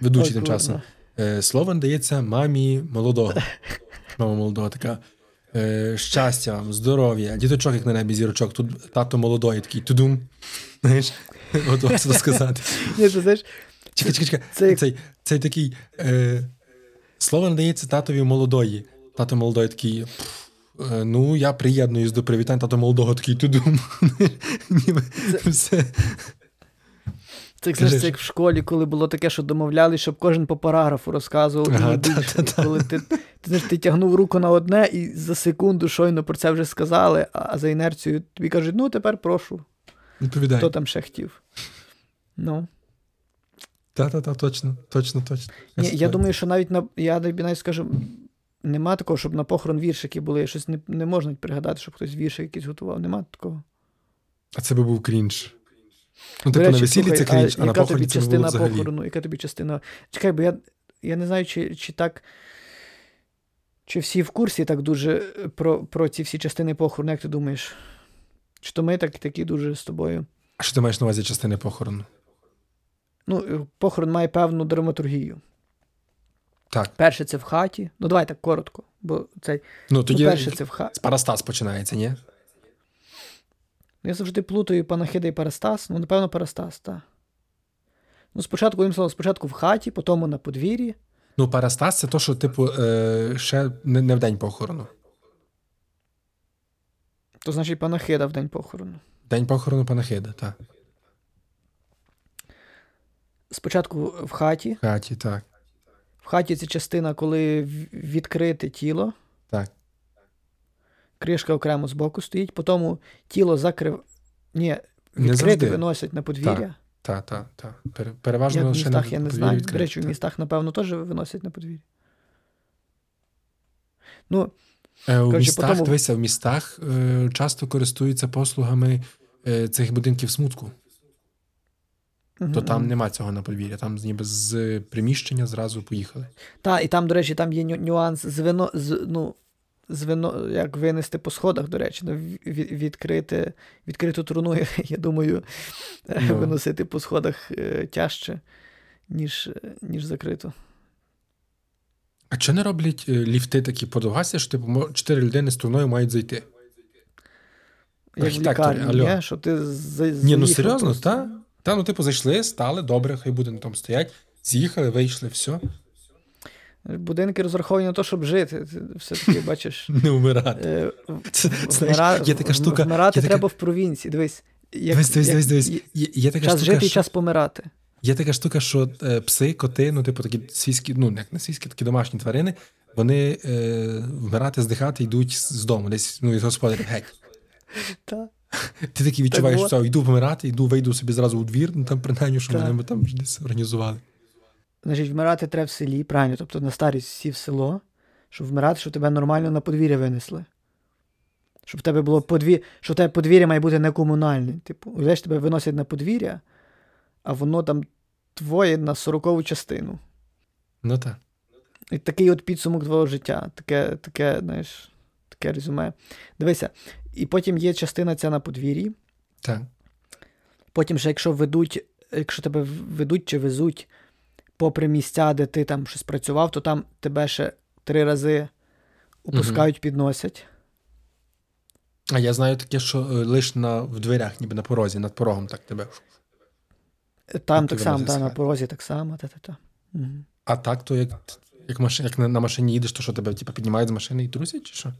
Ведучий тим часом. Е, слово надається мамі молодого. Мама молодого така. Е, щастя вам, здоров'я, діточок, як на небі зірочок, тут тато молодої, такий тудум. Знаєш, готовий це сказати. ні, ти знаєш, Чекай, чекай, чекай. Це- Цей, цей такий. Е, слово надається татові молодої. Тато молодої такий. Е, Ну, я приєднуюсь до привітань, тато молодого такий тудум. Ніби все. Це, як, знаєш, як в школі, коли було таке, що домовляли, щоб кожен по параграфу розказував. Ага, та, та, та. Коли ти, ти, ти тягнув руку на одне, і за секунду щойно про це вже сказали, а за інерцією тобі кажуть, ну тепер прошу, Відповідай. хто там ще хотів. Ну. Та-та-та, точно, точно, точно. Ні, я думаю, що навіть на я навіть скажу, нема такого, щоб на похорон віршики були. Щось не, не можна пригадати, щоб хтось віршик якийсь готував. Нема такого. А це би був крінж. Ну, типу, на весіллі це крінж, а, на похороні це не було взагалі. похорону? Яка тобі частина? Чекай, бо я, я не знаю, чи, чи так. Чи всі в курсі так дуже про, про ці всі частини похорону, як ти думаєш? Чи то ми так, такі дуже з тобою? А що ти маєш на увазі частини похорону? Ну, похорон має певну драматургію. Так. Перше це в хаті. Ну, давай так коротко. Бо цей, Ну, ну, перше це в хаті. з Парастас починається, ні? Я завжди плутаю панахида і Парастас. Ну, напевно, Парастас, так. Ну, спочатку, їм слово, спочатку в хаті, потім на подвір'ї. Ну, Парастас це то, що, типу, е, ще не, не в день похорону. То значить панахида в день похорону. День похорону панахида, так. Спочатку в хаті. В хаті, так. В хаті це частина, коли в- відкрите тіло. Так. Кришка окремо збоку стоїть, потім тіло закрив. Ні, Не відкрите виносять на подвір'я. Так, так, так. Пере- Переважно Як в містах, я не знаю. До відкрите, речі, в містах, напевно, теж виносять на подвір'я. Ну, Е, у Коротше, містах, потому- дивися, в містах е, часто користуються послугами е, цих будинків смутку. То мгм, там нема цього на подвір'я. Там ніби з приміщення зразу поїхали. Та, і там, до речі, там є нюанс з вино, з, ну, з вино, як винести по сходах, до речі, ну, від, відкрити, відкриту труну, я, думаю, е, Ну. виносити по сходах е, тяжче, ніж, е, ніж закриту. А чи не роблять ліфти такі подовгасті, що типу чотири людини з труною мають зайти? Як в лікарні? Щоб ти за, Ні, ну серйозно, просто. та? Та, ну, типу, зайшли, стали, добре, хай буде там стоять, з'їхали, вийшли, все, Будинки розраховані на те, щоб жити. Ти Все-таки бачиш. не вмирати. е, є така штука. Вмирати треба в провінції. Дивись. Дивись, дивись, дивись, є- така Час жити і час помирати. є така штука, що е, пси, коти, ну, типу, такі свійські, ну, як не свійські, такі домашні тварини, вони е, вмирати, здихати йдуть з дому, десь ну, із господарів геть. Та. Ти такий відчуваєш, що йду помирати, йду, вийду собі зразу у двір, ну там принаймні, що Так. мене там десь організували. Значить, вмирати треба в селі, правильно, тобто на старість всі в село, щоб вмирати, щоб тебе нормально на подвір'я винесли. Щоб в тебе було подвір... що в тебе подвір'я має бути не комунальне. Типу, уявляєш, тебе виносять на подвір'я, а воно там твоє на сорокову частину. Ну так. І такий от підсумок твого життя, таке, таке, знаєш, таке резюме. Дивися, і потім є частина ця на подвір'ї, Так. Потім ще, якщо ведуть, якщо тебе ведуть чи везуть попри місця, де ти там щось працював, то там тебе ще три рази опускають, підносять. А я знаю таке, що е, лиш на, в дверях, ніби на порозі, над порогом так тебе. Там так само, та, на порозі так само. Та-та-та. Мгм. А так, то як, як, машин, як на, машині їдеш, то що тебе типу, піднімають з машини і трусять, чи що?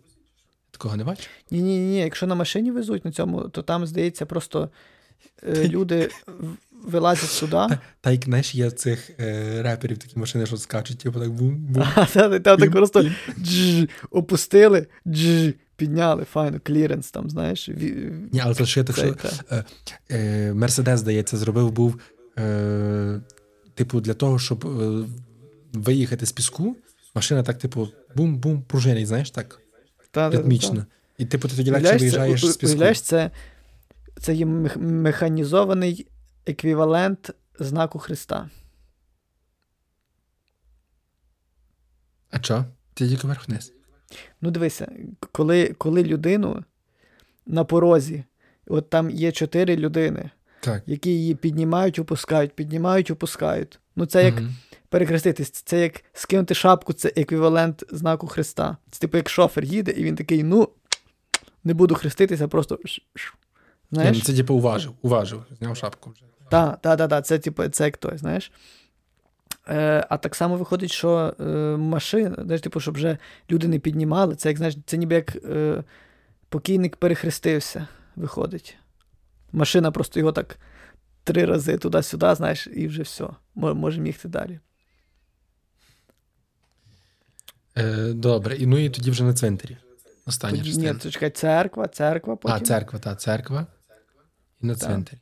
Такого не бачиш? Ні, ні, ні, якщо на машині везуть на цьому, то там, здається, просто е, люди вилазять сюди. Та як знаєш, є цих е, реперів такі машини, що скачуть, типу так бум-бум. Та- так просто дж, опустили, дж, підняли, файно, кліренс там, знаєш. Ні, але це ще так, що е, Мерседес, здається, зробив був, е, типу, для того, щоб е, виїхати з піску, машина так, типу, бум-бум, пружинить, знаєш, так, Та, та, та, та. ритмічно. І типу ти тоді легше виїжджаєш з піску. це, це є мех- механізований еквівалент знаку Христа. А що? Ти тільки вверх-вниз. Ну, дивися, коли, коли людину на порозі, от там є чотири людини, Так. які її піднімають, опускають, піднімають, опускають. Ну, це як Мгм. перехреститись, це як скинути шапку, це еквівалент знаку Христа. Це типу як шофер їде, і він такий, ну, не буду хреститися, просто. ш. Знаєш? ну, це типу уважив, уважив, зняв шапку вже. Так, так, так, та, це, типу, це як той, знаєш. Е, а так само виходить, що е, машина, знаєш, типу, щоб вже люди не піднімали, це як знаєш, це ніби як е, покійник перехрестився, виходить. Машина просто його так три рази туди-сюди, знаєш, і вже все. Мо- Можемо їхати далі. Е, добре, і ну і тоді вже на цвинтарі. Остання ні, чекай, церква, церква, потім. А, церква, та, церква. І на Так. цвинтарі.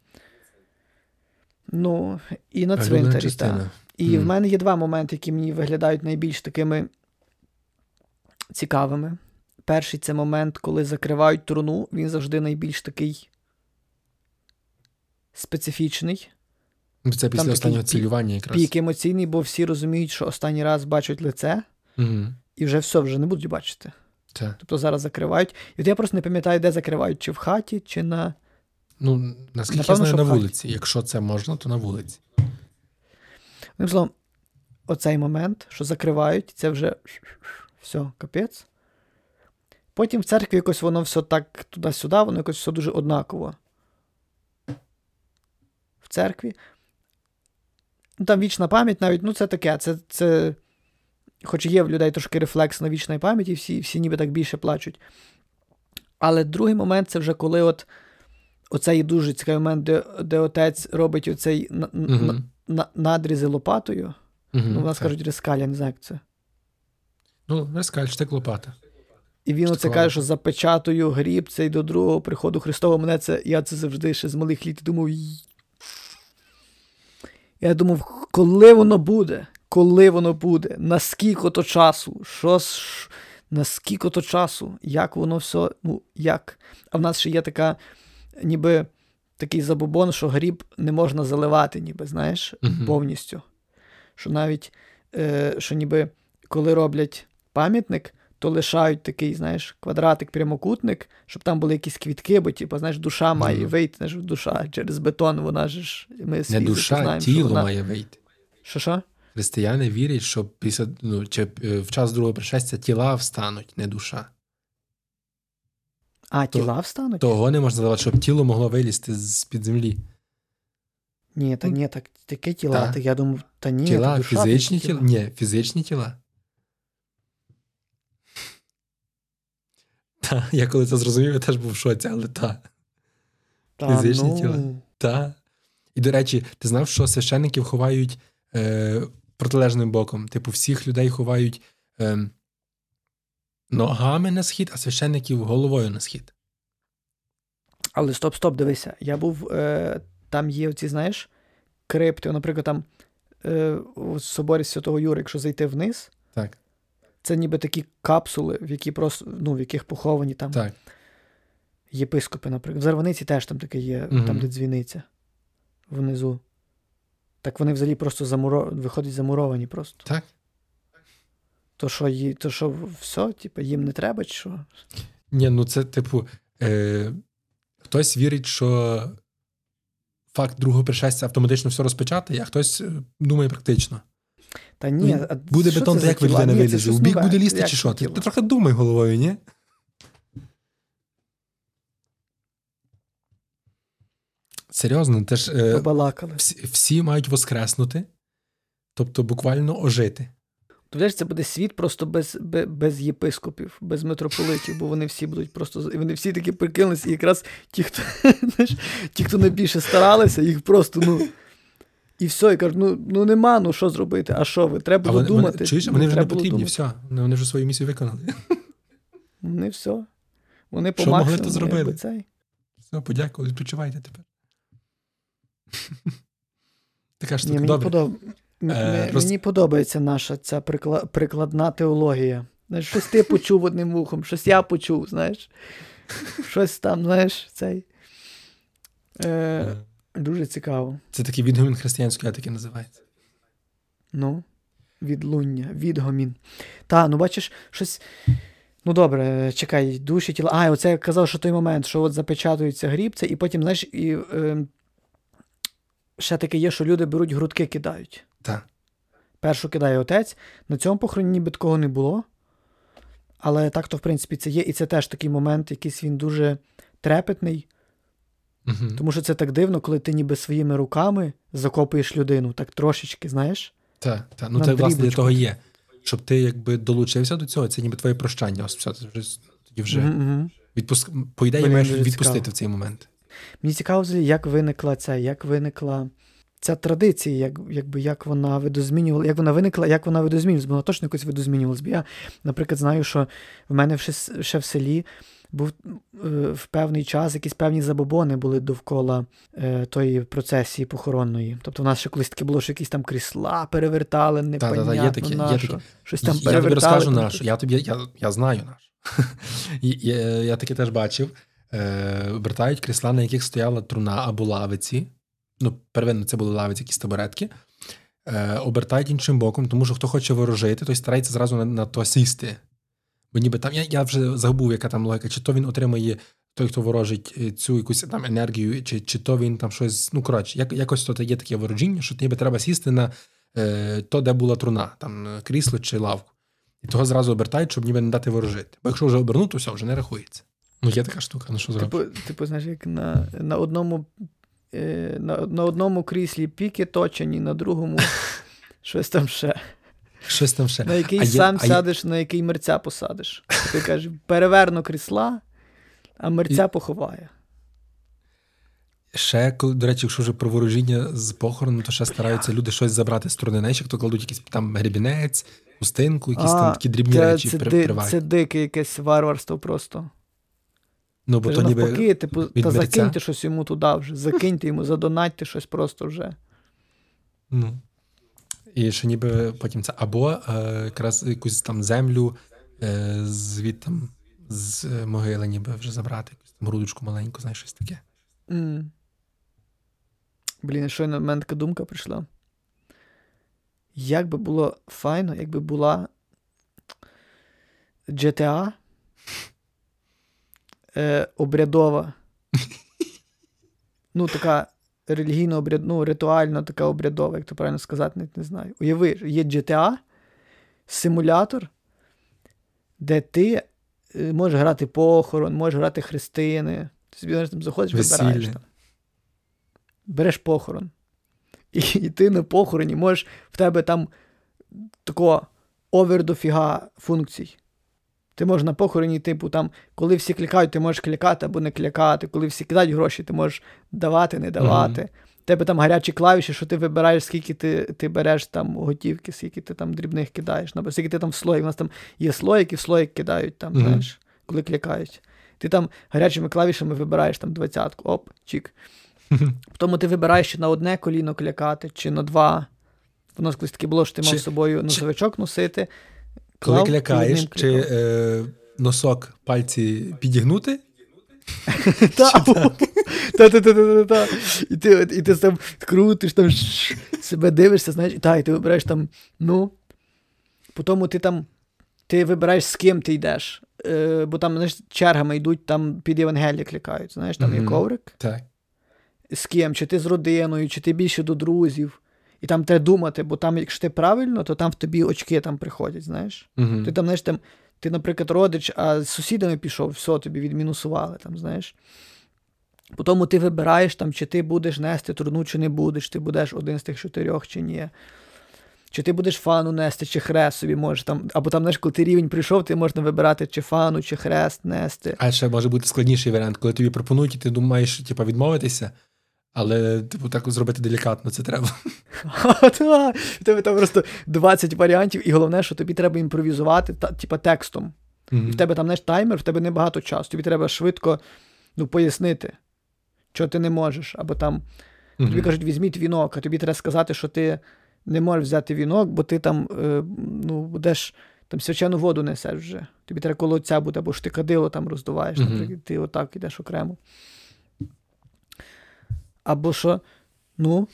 Ну, і на цвинтарі. Та. частина. І в мене є два моменти, які мені виглядають найбільш такими цікавими. Перший це момент, коли закривають труну. Він завжди найбільш такий специфічний, Ну, Це після такий останнього цілювання якраз. пік емоційний, бо всі розуміють, що останній раз бачать лице, Угу. і вже все, вже не будуть бачити. Це. Тобто зараз закривають. І от я просто не пам'ятаю, де закривають, чи в хаті, чи на. Ну, наскільки Напевно, я знаю, на хаті. вулиці. Якщо це можна, то на вулиці. Одним словом, оцей момент, що закривають, це вже все, капець. Потім в церкві якось воно все так туди-сюди, воно якось все дуже однаково. В церкві. Ну, там вічна пам'ять навіть, ну це таке, це, це хоч є в людей трошки рефлекс на вічної пам'яті, всі, всі ніби так більше плачуть. Але другий момент це вже коли от оцей дуже цікавий момент, де, де отець робить оцей на, на, на, надрізи лопатою. Угу. Ну, у нас кажуть рискаль, я не знаю, як це. Ну, верскаль, штик лопата. І він оце каже, що запечатую гріб цей до другого приходу Христового. Мене це, я це завжди ще з малих літ думав. Я думав, коли воно буде? Коли воно буде? Наскільки то часу? Що ж, наскільки то часу? Як воно все? Ну, як? А в нас ще є така, ніби такий забобон, що гріб не можна заливати, ніби, знаєш, Мгм. повністю. Що навіть, е, що ніби коли роблять пам'ятник, то лишають такий, знаєш, квадратик, прямокутник, щоб там були якісь квітки, бо, типу, знаєш, душа має вийти, знаєш, душа через бетон, вона ж ми з Не душа, знаємо, що тіло вона... має вийти. Що що? Християни вірять, що після ну, чи е, в час другого пришестя тіла встануть, не душа. А, То- тіла встануть? Того не можна давати, щоб тіло могло вилізти з-під землі. Ні, та ні, так таке тіла. Та. Так я думав, та ні, тіла, та душа, фізичні такі тіла? Ні, фізичні тіла. Та, я коли це зрозумів, я теж був в шоці, але та. Та, фізичні ну, тіла. Та. І, до речі, ти знав, що священників ховають е, протилежним боком. Типу, всіх людей ховають е, ногами на схід, а священників головою на схід. Але стоп, стоп, дивися. Я був. Е, там є оці, знаєш, крипти, наприклад, там е, у соборі Святого Юри, якщо зайти вниз, Так, це ніби такі капсули, в які просто, ну, в яких поховані там так. єпископи, наприклад. В Зарваниці теж там таке є, Мгм. там, де дзвіниця внизу. Так вони взагалі просто замуро... виходять замуровані просто. Так. То що, ї... то що все, типу, їм не треба, чи що? Ні, ну це, типу, е, хтось вірить, що факт другого пришестя автоматично все розпечатає, а хтось е, думає практично. Та ні, Ну, а буде що бетон, це то за як ви тіла? людина Ні, вилізе? У бік буде лізти чи що? Ти, ти трохи думай головою, ні? Серйозно, те ж е, всі, всі мають воскреснути, тобто буквально ожити. То це буде світ просто без, без, без єпископів, без митрополитів, бо вони всі будуть просто. І вони всі такі прикинулись, і якраз ті, хто, знаєш, ті, хто найбільше старалися, їх просто, ну. І все, і кажуть, ну, ну нема, ну що зробити, а що ви? Треба А було вони, думати. вони, чуєш, ну, вони вже не потрібні, думати. все. Вони вони вже свою місію виконали. Вони все. Вони по Що могли, то зробили. цей. Все, подякували, відпочивайте тепер. Така Ні, штука. мені, Добре. подоб... м- Е, роз- мені подобається наша ця прикла... прикладна теологія. Знаєш, щось ти почув одним вухом, щось я почув, знаєш. Щось там, знаєш, цей. Е, Е, дуже цікаво. Це такий відгомін християнської етики називається. Ну, відлуння, відгомін. Та, ну бачиш, щось. Ну добре, чекай, душі тіла. А, оце я казав, що той момент, що от запечатується грібця, і потім, знаєш, і е, ще таке є, що люди беруть грудки кидають. Так. Першу кидає отець. На цьому похороні ніби такого не було. Але так то, в принципі, це є. І це теж такий момент, якийсь він дуже трепетний, Угу. тому що це так дивно, коли ти ніби своїми руками закопуєш людину, так трошечки, знаєш. Так, так. Ну це власне для того є. Щоб ти якби долучився до цього, це ніби твоє прощання. Ось все, тоді вже мгм. відпуск... по ідеї маєш відпустити цікаво. в цей момент. Мені цікаво, взагалі, як виникла ця, як виникла ця традиція, як, якби, як вона видозмінювала, як вона виникла, як вона видозмінювалась, бо вона точно якось видозмінювалась. Бо я, наприклад, знаю, що в мене ще, ще в селі був е, в певний час якісь певні забобони були довкола е, тої процесії похоронної. Тобто в нас ще колись таке було, що якісь там крісла перевертали, непонятно є таке, є на що. таке. Щось там я тобі розкажу наш. Я тобі я, я знаю наш. Я, я таке теж бачив. Е, обертають крісла, на яких стояла труна або лавиці. Ну, первинно це були лавиці, якісь табуретки. Е, обертають іншим боком, тому що хто хоче ворожити, той старається зразу на, на то сісти. Бо ніби там, я, я вже забув, яка там логіка, чи то він отримає той, хто ворожить е, цю якусь там енергію, чи, чи то він там щось. Ну, коротше, як, якось то є таке ворожіння, що ніби треба сісти на е, то, де була труна, там е, крісло чи лавку. І того зразу обертають, щоб ніби не дати ворожити. Бо якщо вже обернути, то все, вже не рахується. Ну, є така штука, ну що зробиш? Типу, типу, знаєш, як на, на одному. Е, На, на одному кріслі піки точені, на другому щось там ще. Щось там ще. На який А сам а є- сядеш, на який мерця посадиш. Ти кажеш, переверну крісла, а мерця поховає. Ще, до речі, якщо вже про ворожіння з похорону, то ще стараються люди щось забрати з сторони. Знаєш, то кладуть якийсь там гребінець, хустинку, якісь там такі дрібні Це, речі це, при, це дике якесь варварство просто. Ну, бо то ніби типу, та закиньте щось йому туди вже, закиньте йому, задонатьте щось просто вже. Ну. І що ніби потім це або е, якраз якусь там землю е, звідтам з могили, ніби вже забрати, якусь там грудочку маленьку, знаєш, щось таке. М. Блін, щойно в мене така думка прийшла. Як би було файно, якби була GTA е, обрядова. Ну, така релігійно обряд, ну, ритуально така обрядова, як то правильно сказати, навіть не знаю. Уяви, є GTA, симулятор, де ти е, можеш грати похорон, можеш грати хрестини. Ти собі там заходиш, вибираєш там. Береш похорон. І, і ти на похороні можеш в тебе там тако овер дофіга функцій. Ти можеш на похороні, типу, там, коли всі клікають, ти можеш клікати або не клікати. Коли всі кидають гроші, ти можеш давати, не давати. В тебе там гарячі клавіші, що ти вибираєш, скільки ти, ти береш там готівки, скільки ти там дрібних кидаєш. Наприклад, скільки ти там в слої. У нас там є слоїк, і в слоїк кидають, там, знаєш, коли клікають. Ти там гарячими клавішами вибираєш там двадцятку, оп, чік. Тому ти вибираєш, чи на одне коліно клякати, чи на два. У нас колись таке було, що ти мав з собою носовичок носити. Коли клав, клякаєш, чи е, носок пальці підігнути, Та, та, та, та, та, та. І ти, і ти там крутиш, там себе дивишся, знаєш, і та, і ти вибираєш там, ну. Потім ти там, ти вибираєш, з ким ти йдеш. Е, бо там, знаєш, чергами йдуть, там під Євангелія клікають. Знаєш, там є коврик, так. з ким, чи ти з родиною, чи ти більше до друзів. І там треба думати, бо там, якщо ти правильно, то там в тобі очки там приходять, знаєш. Угу. Ти там, знаєш, там, ти, наприклад, родич, а з сусідами пішов, все, тобі відмінусували, там, знаєш. Потім ти вибираєш, там, чи ти будеш нести труну, чи не будеш, ти будеш один з тих чотирьох, чи ні. Чи ти будеш фану нести, чи хрест собі можеш там. Або там, знаєш, коли ти рівень прийшов, ти можна вибирати, чи фану, чи хрест нести. А ще може бути складніший варіант, коли тобі пропонують, і ти думаєш, типу, відмовитися, але типу так зробити делікатно це треба. В тебе там просто 20 варіантів, і головне, що тобі треба імпровізувати, та, типа текстом. І в тебе там знаєш, таймер, в тебе небагато часу. Тобі треба швидко ну, пояснити, що ти не можеш. Або там тобі кажуть, візьміть вінок, а тобі треба сказати, що ти не можеш взяти вінок, бо ти там е, ну, будеш там свячену воду несеш вже. Тобі треба коло отця буде, або ж ти кадило там роздуваєш, Мгм. наприклад, ти отак ідеш окремо. Або що, ну,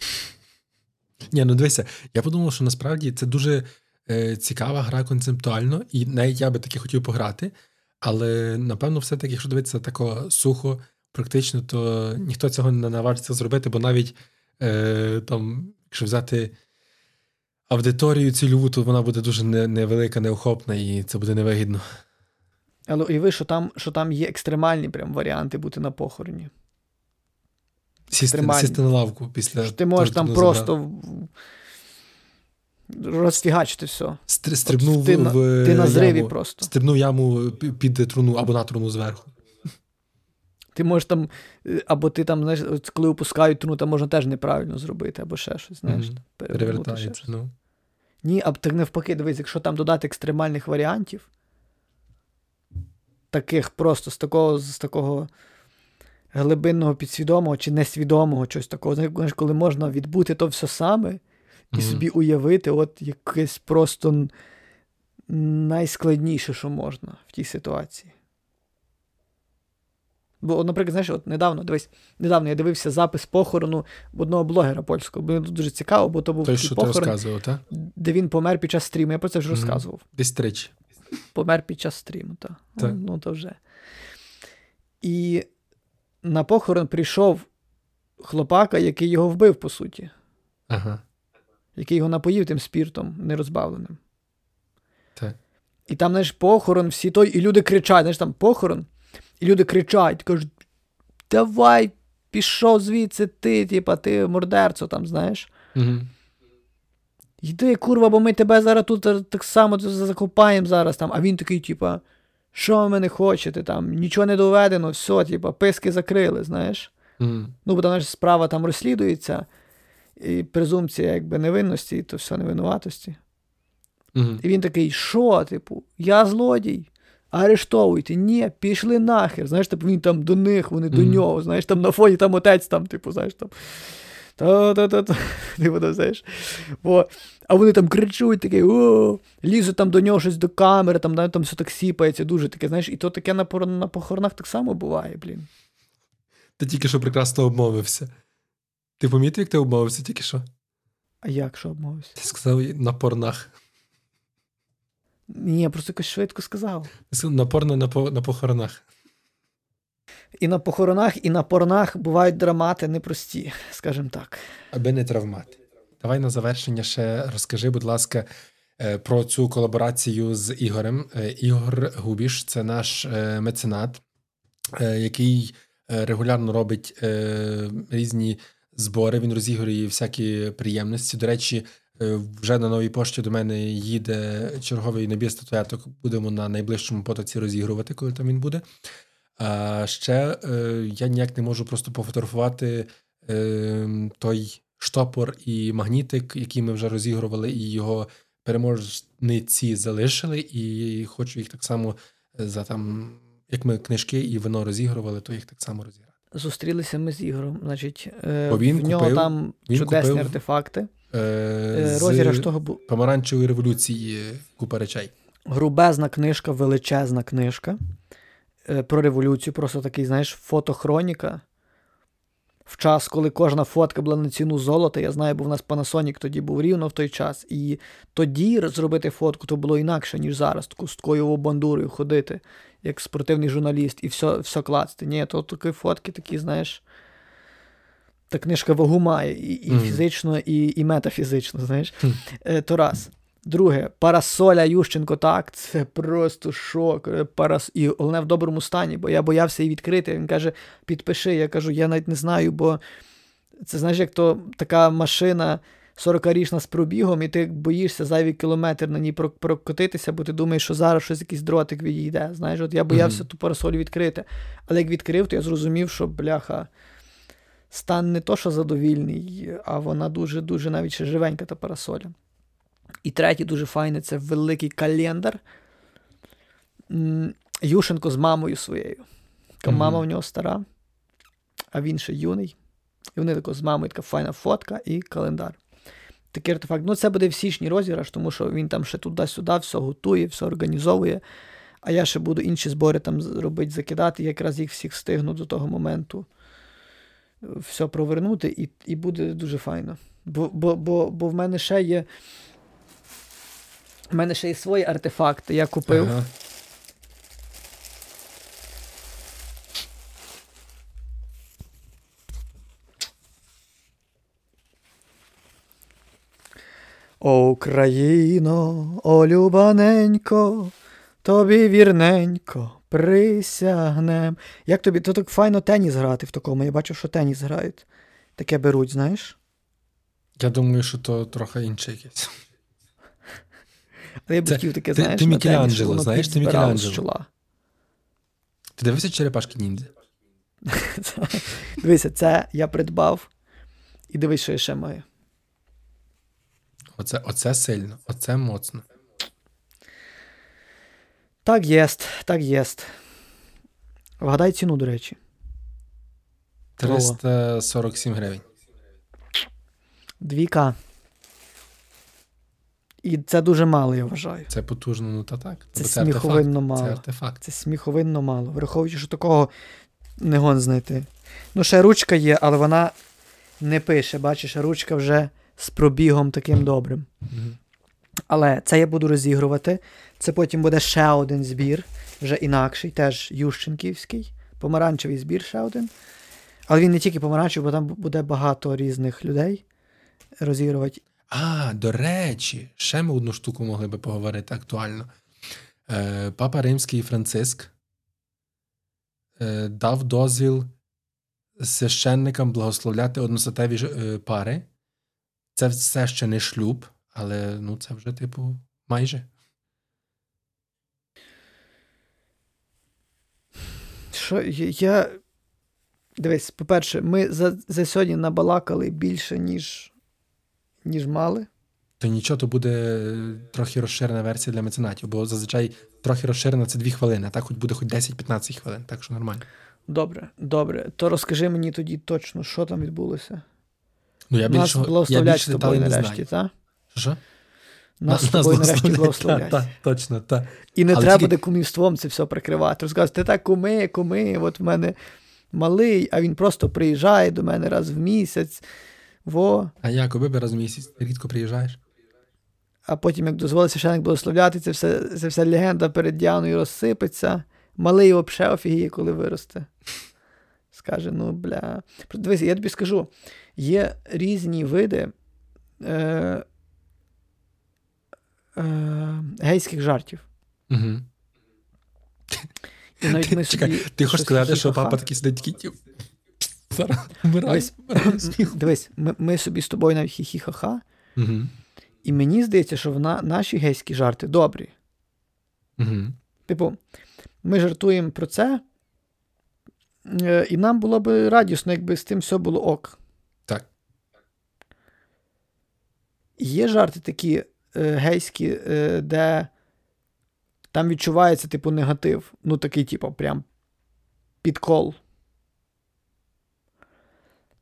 Ні, ну дивися, я подумав, що насправді це дуже е, цікава гра концептуально, і навіть я би таки хотів пограти. Але напевно, все-таки, якщо дивитися тако сухо, практично, то ніхто цього не наважиться зробити, бо навіть е, там, якщо взяти аудиторію цільову, то вона буде дуже не- невелика, неохопна, і це буде невигідно. але уяви, що там, що там є екстремальні прям варіанти бути на похороні. Сісти, сісти на лавку після. Що ти можеш того, там просто забрав. розфігачити все. Стр- стрибнув ти, в ти на зриві яму, просто. стрибнув яму під труну або на труну зверху. Ти можеш там, е, або ти там, знаєш, коли опускають труну, там можна теж неправильно зробити, або ще щось, знаєш. Ще Перевертається. Ну. Ні, а так навпаки, дивись, якщо там додати екстремальних варіантів, таких просто з такого, з такого глибинного підсвідомого чи несвідомого чогось такого, знаєш, коли можна відбути то все саме і Мгм. собі уявити от якесь просто найскладніше, що можна в тій ситуації. Бо, наприклад, знаєш, от недавно, дивись, недавно я дивився запис похорону одного блогера польського. Було дуже цікаво, бо то був Той, що ти розказував, так? де він помер під час стріму. Я про це вже Мгм. розказував. Десь тричі. Помер під час стріму, так. Так. Ну, то вже. І на похорон прийшов хлопака, який його вбив, по суті, Ага. який його напоїв тим спіртом нерозбавленим. Так. І там, знаєш, похорон, всі той, і люди кричать, знаєш, там похорон, і люди кричать, кажуть: давай, пішов звідси ти, типа, ти мордерцо там, знаєш. Угу. Йди, курва, бо ми тебе зараз тут е, так само закопаємо зараз там. А він такий, типа, що ви мене хочете там? Нічого не доведено, все, типа, писки закрили, знаєш. Угу. Ну, бо там знаєш, справа там розслідується, і презумпція якби невинності, то все невинуватості. Угу. І він такий, що, типу, я злодій. Арештовуйте, ні, пішли нахер. Знаєш, типу, він там до них, вони до нього. Знаєш, там на фоні там отець, там, типу, знаєш, там. Та-та-та-та. Типу, там, знаєш. Бо, а вони там кричуть, такі, о, лізуть там до нього щось до камери, там, навіть там все так сіпається, дуже таке, знаєш, і то таке на, на похоронах так само буває, блін. Ти тільки що прекрасно обмовився. Ти помітив, як ти обмовився тільки що? А як що обмовився? Ти сказав на порнах. Ні, я просто якось швидко сказав. Ти сказав на порно на, по, на похоронах. І на похоронах, і на порнах бувають драмати непрості, скажімо так. Аби не травмати. Давай на завершення ще розкажи, будь ласка, е, про цю колаборацію з Ігорем. Е, Ігор Губіш це наш е, меценат, який регулярно робить різні збори. Він розігрує всякі приємності. До речі, вже на новій пошті до мене їде черговий набір статуеток. Будемо на найближчому потоці розігрувати, коли там він буде. А ще е, я ніяк не можу просто пофотографувати е, той штопор і магнітик, який ми вже розігрували, і його переможниці залишили, і хочу їх так само за там, як ми книжки і вино розігрували, то їх так само розіграти. Зустрілися ми з Ігорем. Значить, е, Бо він в нього купив- там він чудесні купив, артефакти. Е, Е, Розіграш того був помаранчевої революції купа речей. грубезна книжка, величезна книжка. Е, Про революцію, просто такий, знаєш, фотохроніка. В час, коли кожна фотка була на ціну золота, я знаю, бо в нас Panasonic тоді був рівно в той час. І тоді зробити фотку то було інакше, ніж зараз, таку з такою бандурою ходити, як спортивний журналіст, і все, все класти. Ні, то такі фотки такі, знаєш. та книжка вагу має і, і Мгм. фізично, і, і метафізично, знаєш. Е, то раз. Друге, Парасоля Ющенко, так, це просто шок. Парас... І головне в доброму стані, бо я боявся її відкрити. Він каже: підпиши. Я кажу, я навіть не знаю, бо це знаєш, як то така машина 40-річна з пробігом, і ти боїшся зайвий кілометр на ній прокотитися, бо ти думаєш, що зараз щось якийсь дротик відійде. Знаєш, от я боявся Мгм. ту парасолю відкрити. Але як відкрив, то я зрозумів, що бляха. Стан не то, що задовільний, а вона дуже-дуже навіть ще живенька та парасоля. І третє дуже файне це великий календар. М, Ющенко з мамою своєю. Така Мгм. Мама в нього стара, а він ще юний. І вони тако з мамою така файна фотка і календар. Такий артефакт. Ну, це буде в січні розіграш, тому що він там ще туди-сюди все готує, все організовує. А я ще буду інші збори там робити, закидати, якраз їх всіх встигну до того моменту е, все провернути, і, і буде дуже файно. Бо, бо, бо, бо в мене ще є. В мене ще є свої артефакти. Я купив. Ага. О, Україно, о, любаненько, тобі вірненько присягнем. Як тобі? То так файно теніс грати в такому. Я бачив, що теніс грають. Таке беруть, знаєш? Я думаю, що то трохи інше якесь. Я б хотів таке, ти- знаєш, ти на Мікеланджело, знаєш, ти Мікеланджело. чола. Ти дивився черепашки ніндзя? Дивися, це я придбав. І дивись, що я ще маю. Оце, оце сильно, оце моцно. Так єст, так єст. Вгадай ціну, до речі. 347 гривень. 2К. І це дуже мало, я вважаю. Це потужно, ну та так. Це Бо сміховинно артефакт. мало. Це артефакт. Це сміховинно мало. Враховуючи, що такого не гон знайти. Ну, ще ручка є, але вона не пише. Бачиш, ручка вже з пробігом таким добрим. Але це я буду розігрувати. Це потім буде ще один збір, вже інакший, теж Ющенківський. Помаранчевий збір ще один. Але він не тільки помаранчевий, бо там буде багато різних людей розігрувати. А, до речі, ще ми одну штуку могли би поговорити актуально. Е, Папа Римський Франциск е, дав дозвіл священникам благословляти одностатеві е, пари. Це все ще не шлюб, але ну, це вже, типу, майже. Що я. Дивись, по-перше, ми за, за сьогодні набалакали більше, ніж, ніж мали. То нічого, то буде е, трохи розширена версія для меценатів, бо зазвичай трохи розширена це 2 хвилини, а так хоч буде хоч 10-15 хвилин, так що нормально. Добре, добре. То розкажи мені тоді точно, що там відбулося. Ну, я Нас більше, я благословлять більше тобою нарешті, знаю. та? Що? Нас з тобою нарешті благословлять. Так, точно, так. І не Але треба тільки- буде кумівством це все прикривати. Розказувати, ти так куми, куми, от в мене малий, а він просто приїжджає до мене раз в місяць. Во. А як, би раз в місяць ти рідко приїжджаєш? А потім, як дозволить священик благословляти, це все, це вся легенда перед Діаною розсипеться. Малий взагалі офігіє, коли виросте. Скаже, ну бля. Дивись, я тобі скажу: є різні види е, е, гейських жартів. Угу. І навіть ми Чекай, ти хочеш щось сказати, що папа такий сидить такий. Дивись, дивись ми, ми собі з тобою навіть хі-хі-ха-ха, Мгм. і мені здається, що вона, наші гейські жарти добрі. Мгм. Типу, ми жартуємо про це, е, і нам було б радісно, якби з тим все було ок. Так. Є жарти такі е, гейські, е, де там відчувається, типу, негатив. Ну, такий, типу, прям підкол.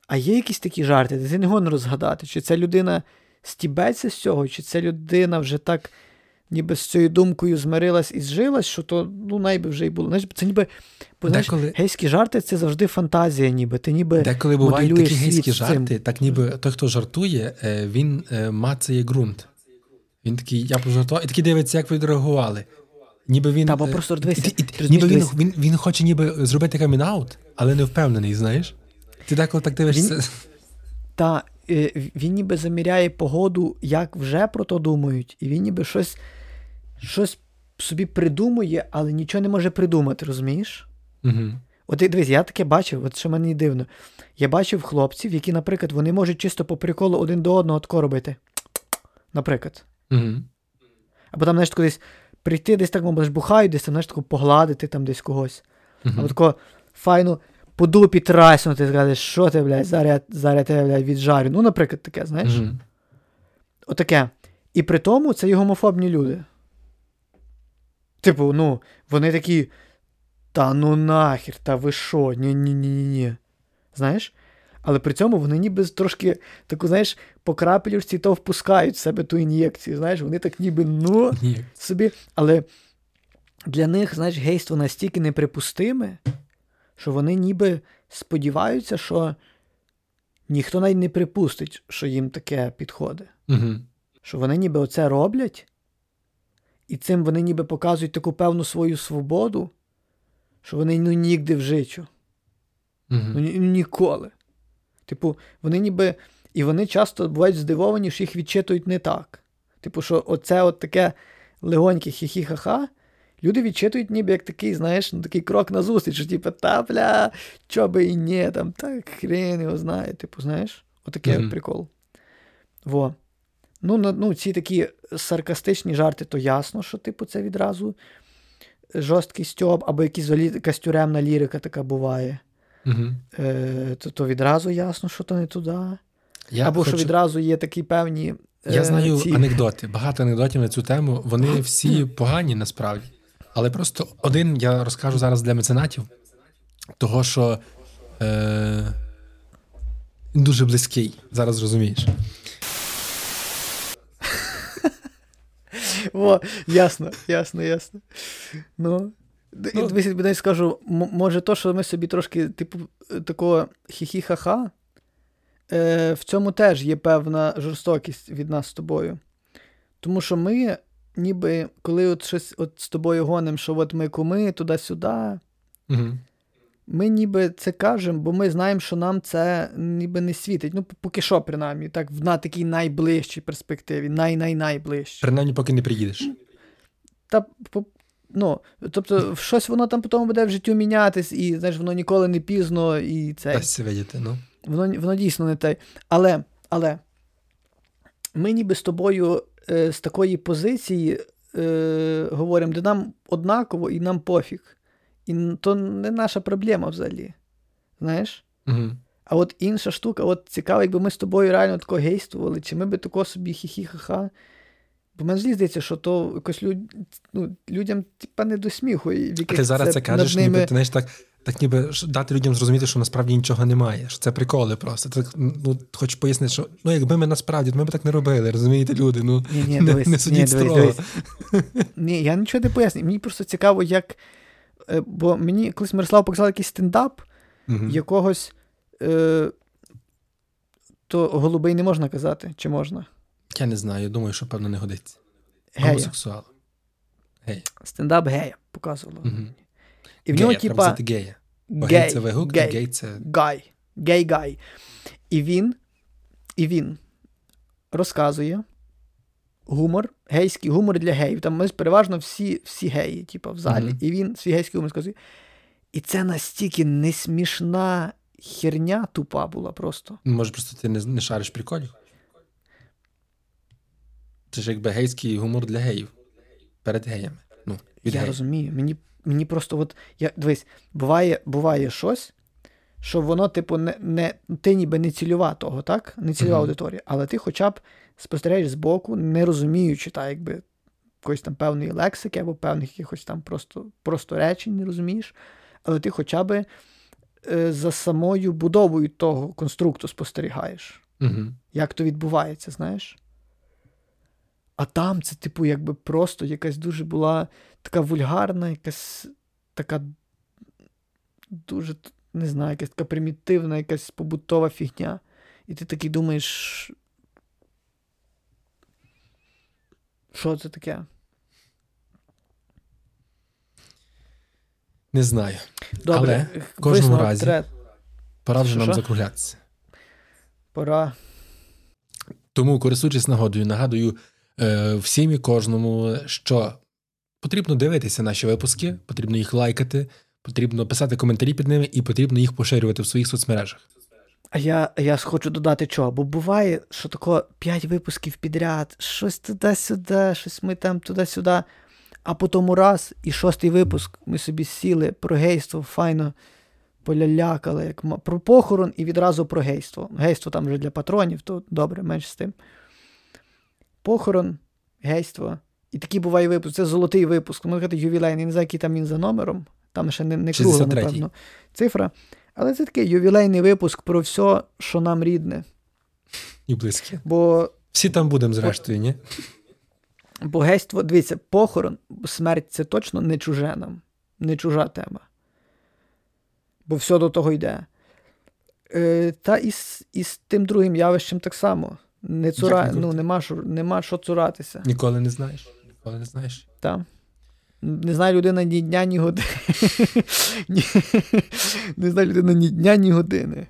А є якісь такі жарти, де ти не гон розгадати, чи ця людина стібеться з цього, чи ця людина вже так ніби з цією думкою змирилась і зжилась, що то ну, найби вже й було. Знаєш, це ніби. Бо, знаєш, Деколи- гейські жарти це завжди фантазія, ніби. Ти ніби Деколи бувають такі гейські з цим. жарти, так ніби той, хто жартує, е, він е, мацає ґрунт. Він такий, я пожартував, і такий дивиться, як ви відреагували. Ніби він. Та, бо е, просто дивися, і- і- ніби він, він, він хоче ніби зробити камінаут, але не впевнений, знаєш? Ти деколи так дивишся. Та е, він ніби заміряє погоду, як вже про то думають, і він ніби щось, щось собі придумує, але нічого не може придумати, розумієш? Угу. От дивись, я таке бачив, от що мені дивно. Я бачив хлопців, які, наприклад, вони можуть чисто по приколу один до одного тако робити. Наприклад. Угу. Або там, знаєш, кудись прийти, десь так, мабуть, бухають, десь там, знаєш, тако погладити там десь когось. Або тако файно по дупі траснути, сказати, що ти, блядь, зараз, я- зараз я тебе, блядь, віджарю. Ну, наприклад, таке, знаєш. Угу. Отаке. І при тому це і гомофобні люди. Типу, ну, вони такі. Та ну нахер, та ви що? Ні-ні-ні-ні. Знаєш? Але при цьому вони ніби трошки таку, знаєш, по крапелюшці то впускають в себе ту ін'єкцію. Знаєш, вони так ніби ну собі. Але для них, знаєш, гейство настільки неприпустиме, що вони ніби сподіваються, що ніхто навіть не припустить, що їм таке підходить. Угу. Що вони ніби оце роблять, і цим вони ніби показують таку певну свою свободу, що вони ну нігде в життю. Ну, Угу. ні- ну, ніколи. Типу, вони ніби. І вони часто бувають здивовані, що їх відчитують не так. Типу, що оце от таке легоньке хі-хі-ха-ха, люди відчитують ніби як такий, знаєш, ну, такий крок назустріч, що типу, та бля, чо би і ні, там, так хрен його знає, типу, знаєш, отакий от прикол. Во. Ну, ну, ці такі саркастичні жарти, то ясно, що, типу, це відразу жорсткий стьоб, або якісь взагалі якась тюремна лірика така буває. Угу. Е, то, то відразу ясно, що то не туди. Я Або хочу... що відразу є такі певні. Я е, знаю ці... анекдоти, багато анекдотів на цю тему. Вони всі погані насправді. Але просто один я розкажу зараз для меценатів, того, що е... він дуже близький, зараз розумієш. О, ясно, ясно, ясно. Ну, Ну. дивись, скажу, може, то, що ми собі трошки, типу, е, такого хі-хі-ха-ха, е, в цьому теж є певна жорстокість від нас з тобою. Тому що ми, ніби, коли от щось от з тобою гонимо, що от ми куми туди-сюди, Угу. ми ніби це кажемо, бо ми знаємо, що нам це ніби не світить. Ну, поки що, принаймні, так, на такій найближчій перспективі, най-най-найближчій. Принаймні, поки не приїдеш. Та, по- ну, тобто, щось воно там потім буде в життю мінятись, і знаєш, воно ніколи не пізно, і це. Дасться видіти, ну. Воно, воно дійсно не те. Але, але ми ніби з тобою е, з такої позиції е, говоримо, де нам однаково і нам пофіг. І то не наша проблема взагалі. Знаєш? Угу. А от інша штука, от цікаво, якби ми з тобою реально тако гействували, чи ми би тако собі хі-хі-ха-ха. Бо мені здається, що то якось люд... ну, людям типа не до сміху. І А ти зараз це кажеш, ними... ніби ти знаєш так. Так ніби дати людям зрозуміти, що насправді нічого немає, що це приколи просто. Так, ну, хочеш пояснити, що ну якби ми насправді, ми б так не робили, розумієте, люди? Ну Ні, ні, не, дивись, не ні, судіть дивись, строго. дивись. Ні, я нічого не поясню. Мені просто цікаво, як. е, Бо мені колись Мирослав показав якийсь стендап Мгм. якогось. Е... То голубий не можна казати, чи можна? Я не знаю, я думаю, що певно не годиться. Гомосексуал. Гей. Стендап гея показувало. Угу. І в нього, гея, типа, гея. Бо гей це вигук, гей, гей це. гай, гей-гай. І він, і він розказує гумор, гейський гумор для геїв. Там ми ж переважно всі, всі геї, типу, в залі. Мгм. І він свій гейський гумор розказує. І це настільки несмішна херня тупа була просто. Може, просто ти не, не шариш приколів. Це ж якби гейський гумор для геїв. Перед геями. Ну, від я геїв. розумію. Мені, мені просто от. Я, дивись, буває, буває щось, що воно, типу, не, не, ти ніби не цільова того, так? Не цільова Мгм. аудиторія, але ти хоча б спостерігаєш збоку, не розуміючи, так, якби якоїсь там певної лексики або певних якихось там просто, просто речень, не розумієш. Але ти хоча б е, за самою будовою того конструкту спостерігаєш Угу. як то відбувається, знаєш? А там це, типу, якби просто якась дуже була така вульгарна, якась така дуже, не знаю, якась така примітивна, якась побутова фігня. І ти такий думаєш. Що це таке? Не знаю. Добре, Але в кожному разі тре- Пора вже нам закруглятися. Пора. Тому, користуючись нагодою, нагадую е, всім і кожному, що потрібно дивитися наші випуски, потрібно їх лайкати, потрібно писати коментарі під ними і потрібно їх поширювати в своїх соцмережах. А я, я хочу додати чого, бо буває, що тако 5 випусків підряд, щось туди-сюди, щось ми там туди-сюди. А по тому раз, і шостий випуск, ми собі сіли про гейство, файно полялякали, як про похорон і відразу про гейство. Гейство там вже для патронів, то добре, менш з тим. Похорон, гейство. І такий буває випуск. Це золотий випуск. Можна сказати, ювілейний, не знаю, який там він за номером. Там ще не, не кругла, напевно, цифра. Але це такий ювілейний випуск про все, що нам рідне. І близькі. Бо, Всі там будемо, зрештою, ні? бо гейство, дивіться, похорон, смерть це точно не чуже нам, не чужа тема. Бо все до того йде. Е, та і з, і з тим другим явищем так само. Не цура... не ну, нема, що, нема що цуратися. Ніколи не знаєш. Ніколи не знаєш. Та. Не знає людина ні дня, ні години. Не знає людина ні дня, ні години.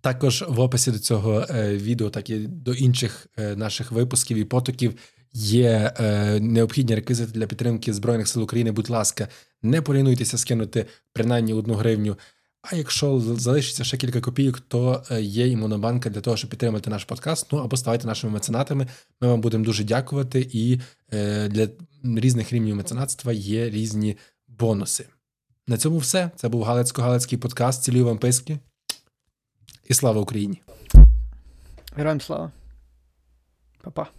Також в описі до цього е, відео, так і до інших е, наших випусків і потоків є е, необхідні реквізити для підтримки Збройних сил України. Будь ласка, не полінуйтеся скинути принаймні одну гривню. А якщо залишиться ще кілька копійок, то е, є і монобанка для того, щоб підтримати наш подкаст. Ну або ставайте нашими меценатами. Ми вам будемо дуже дякувати. І е, для різних рівнів меценатства є різні бонуси. На цьому все. Це був Галицько-Галицький подкаст. Цілюю вам писки. І слава Україні! Героям слава. Па-па.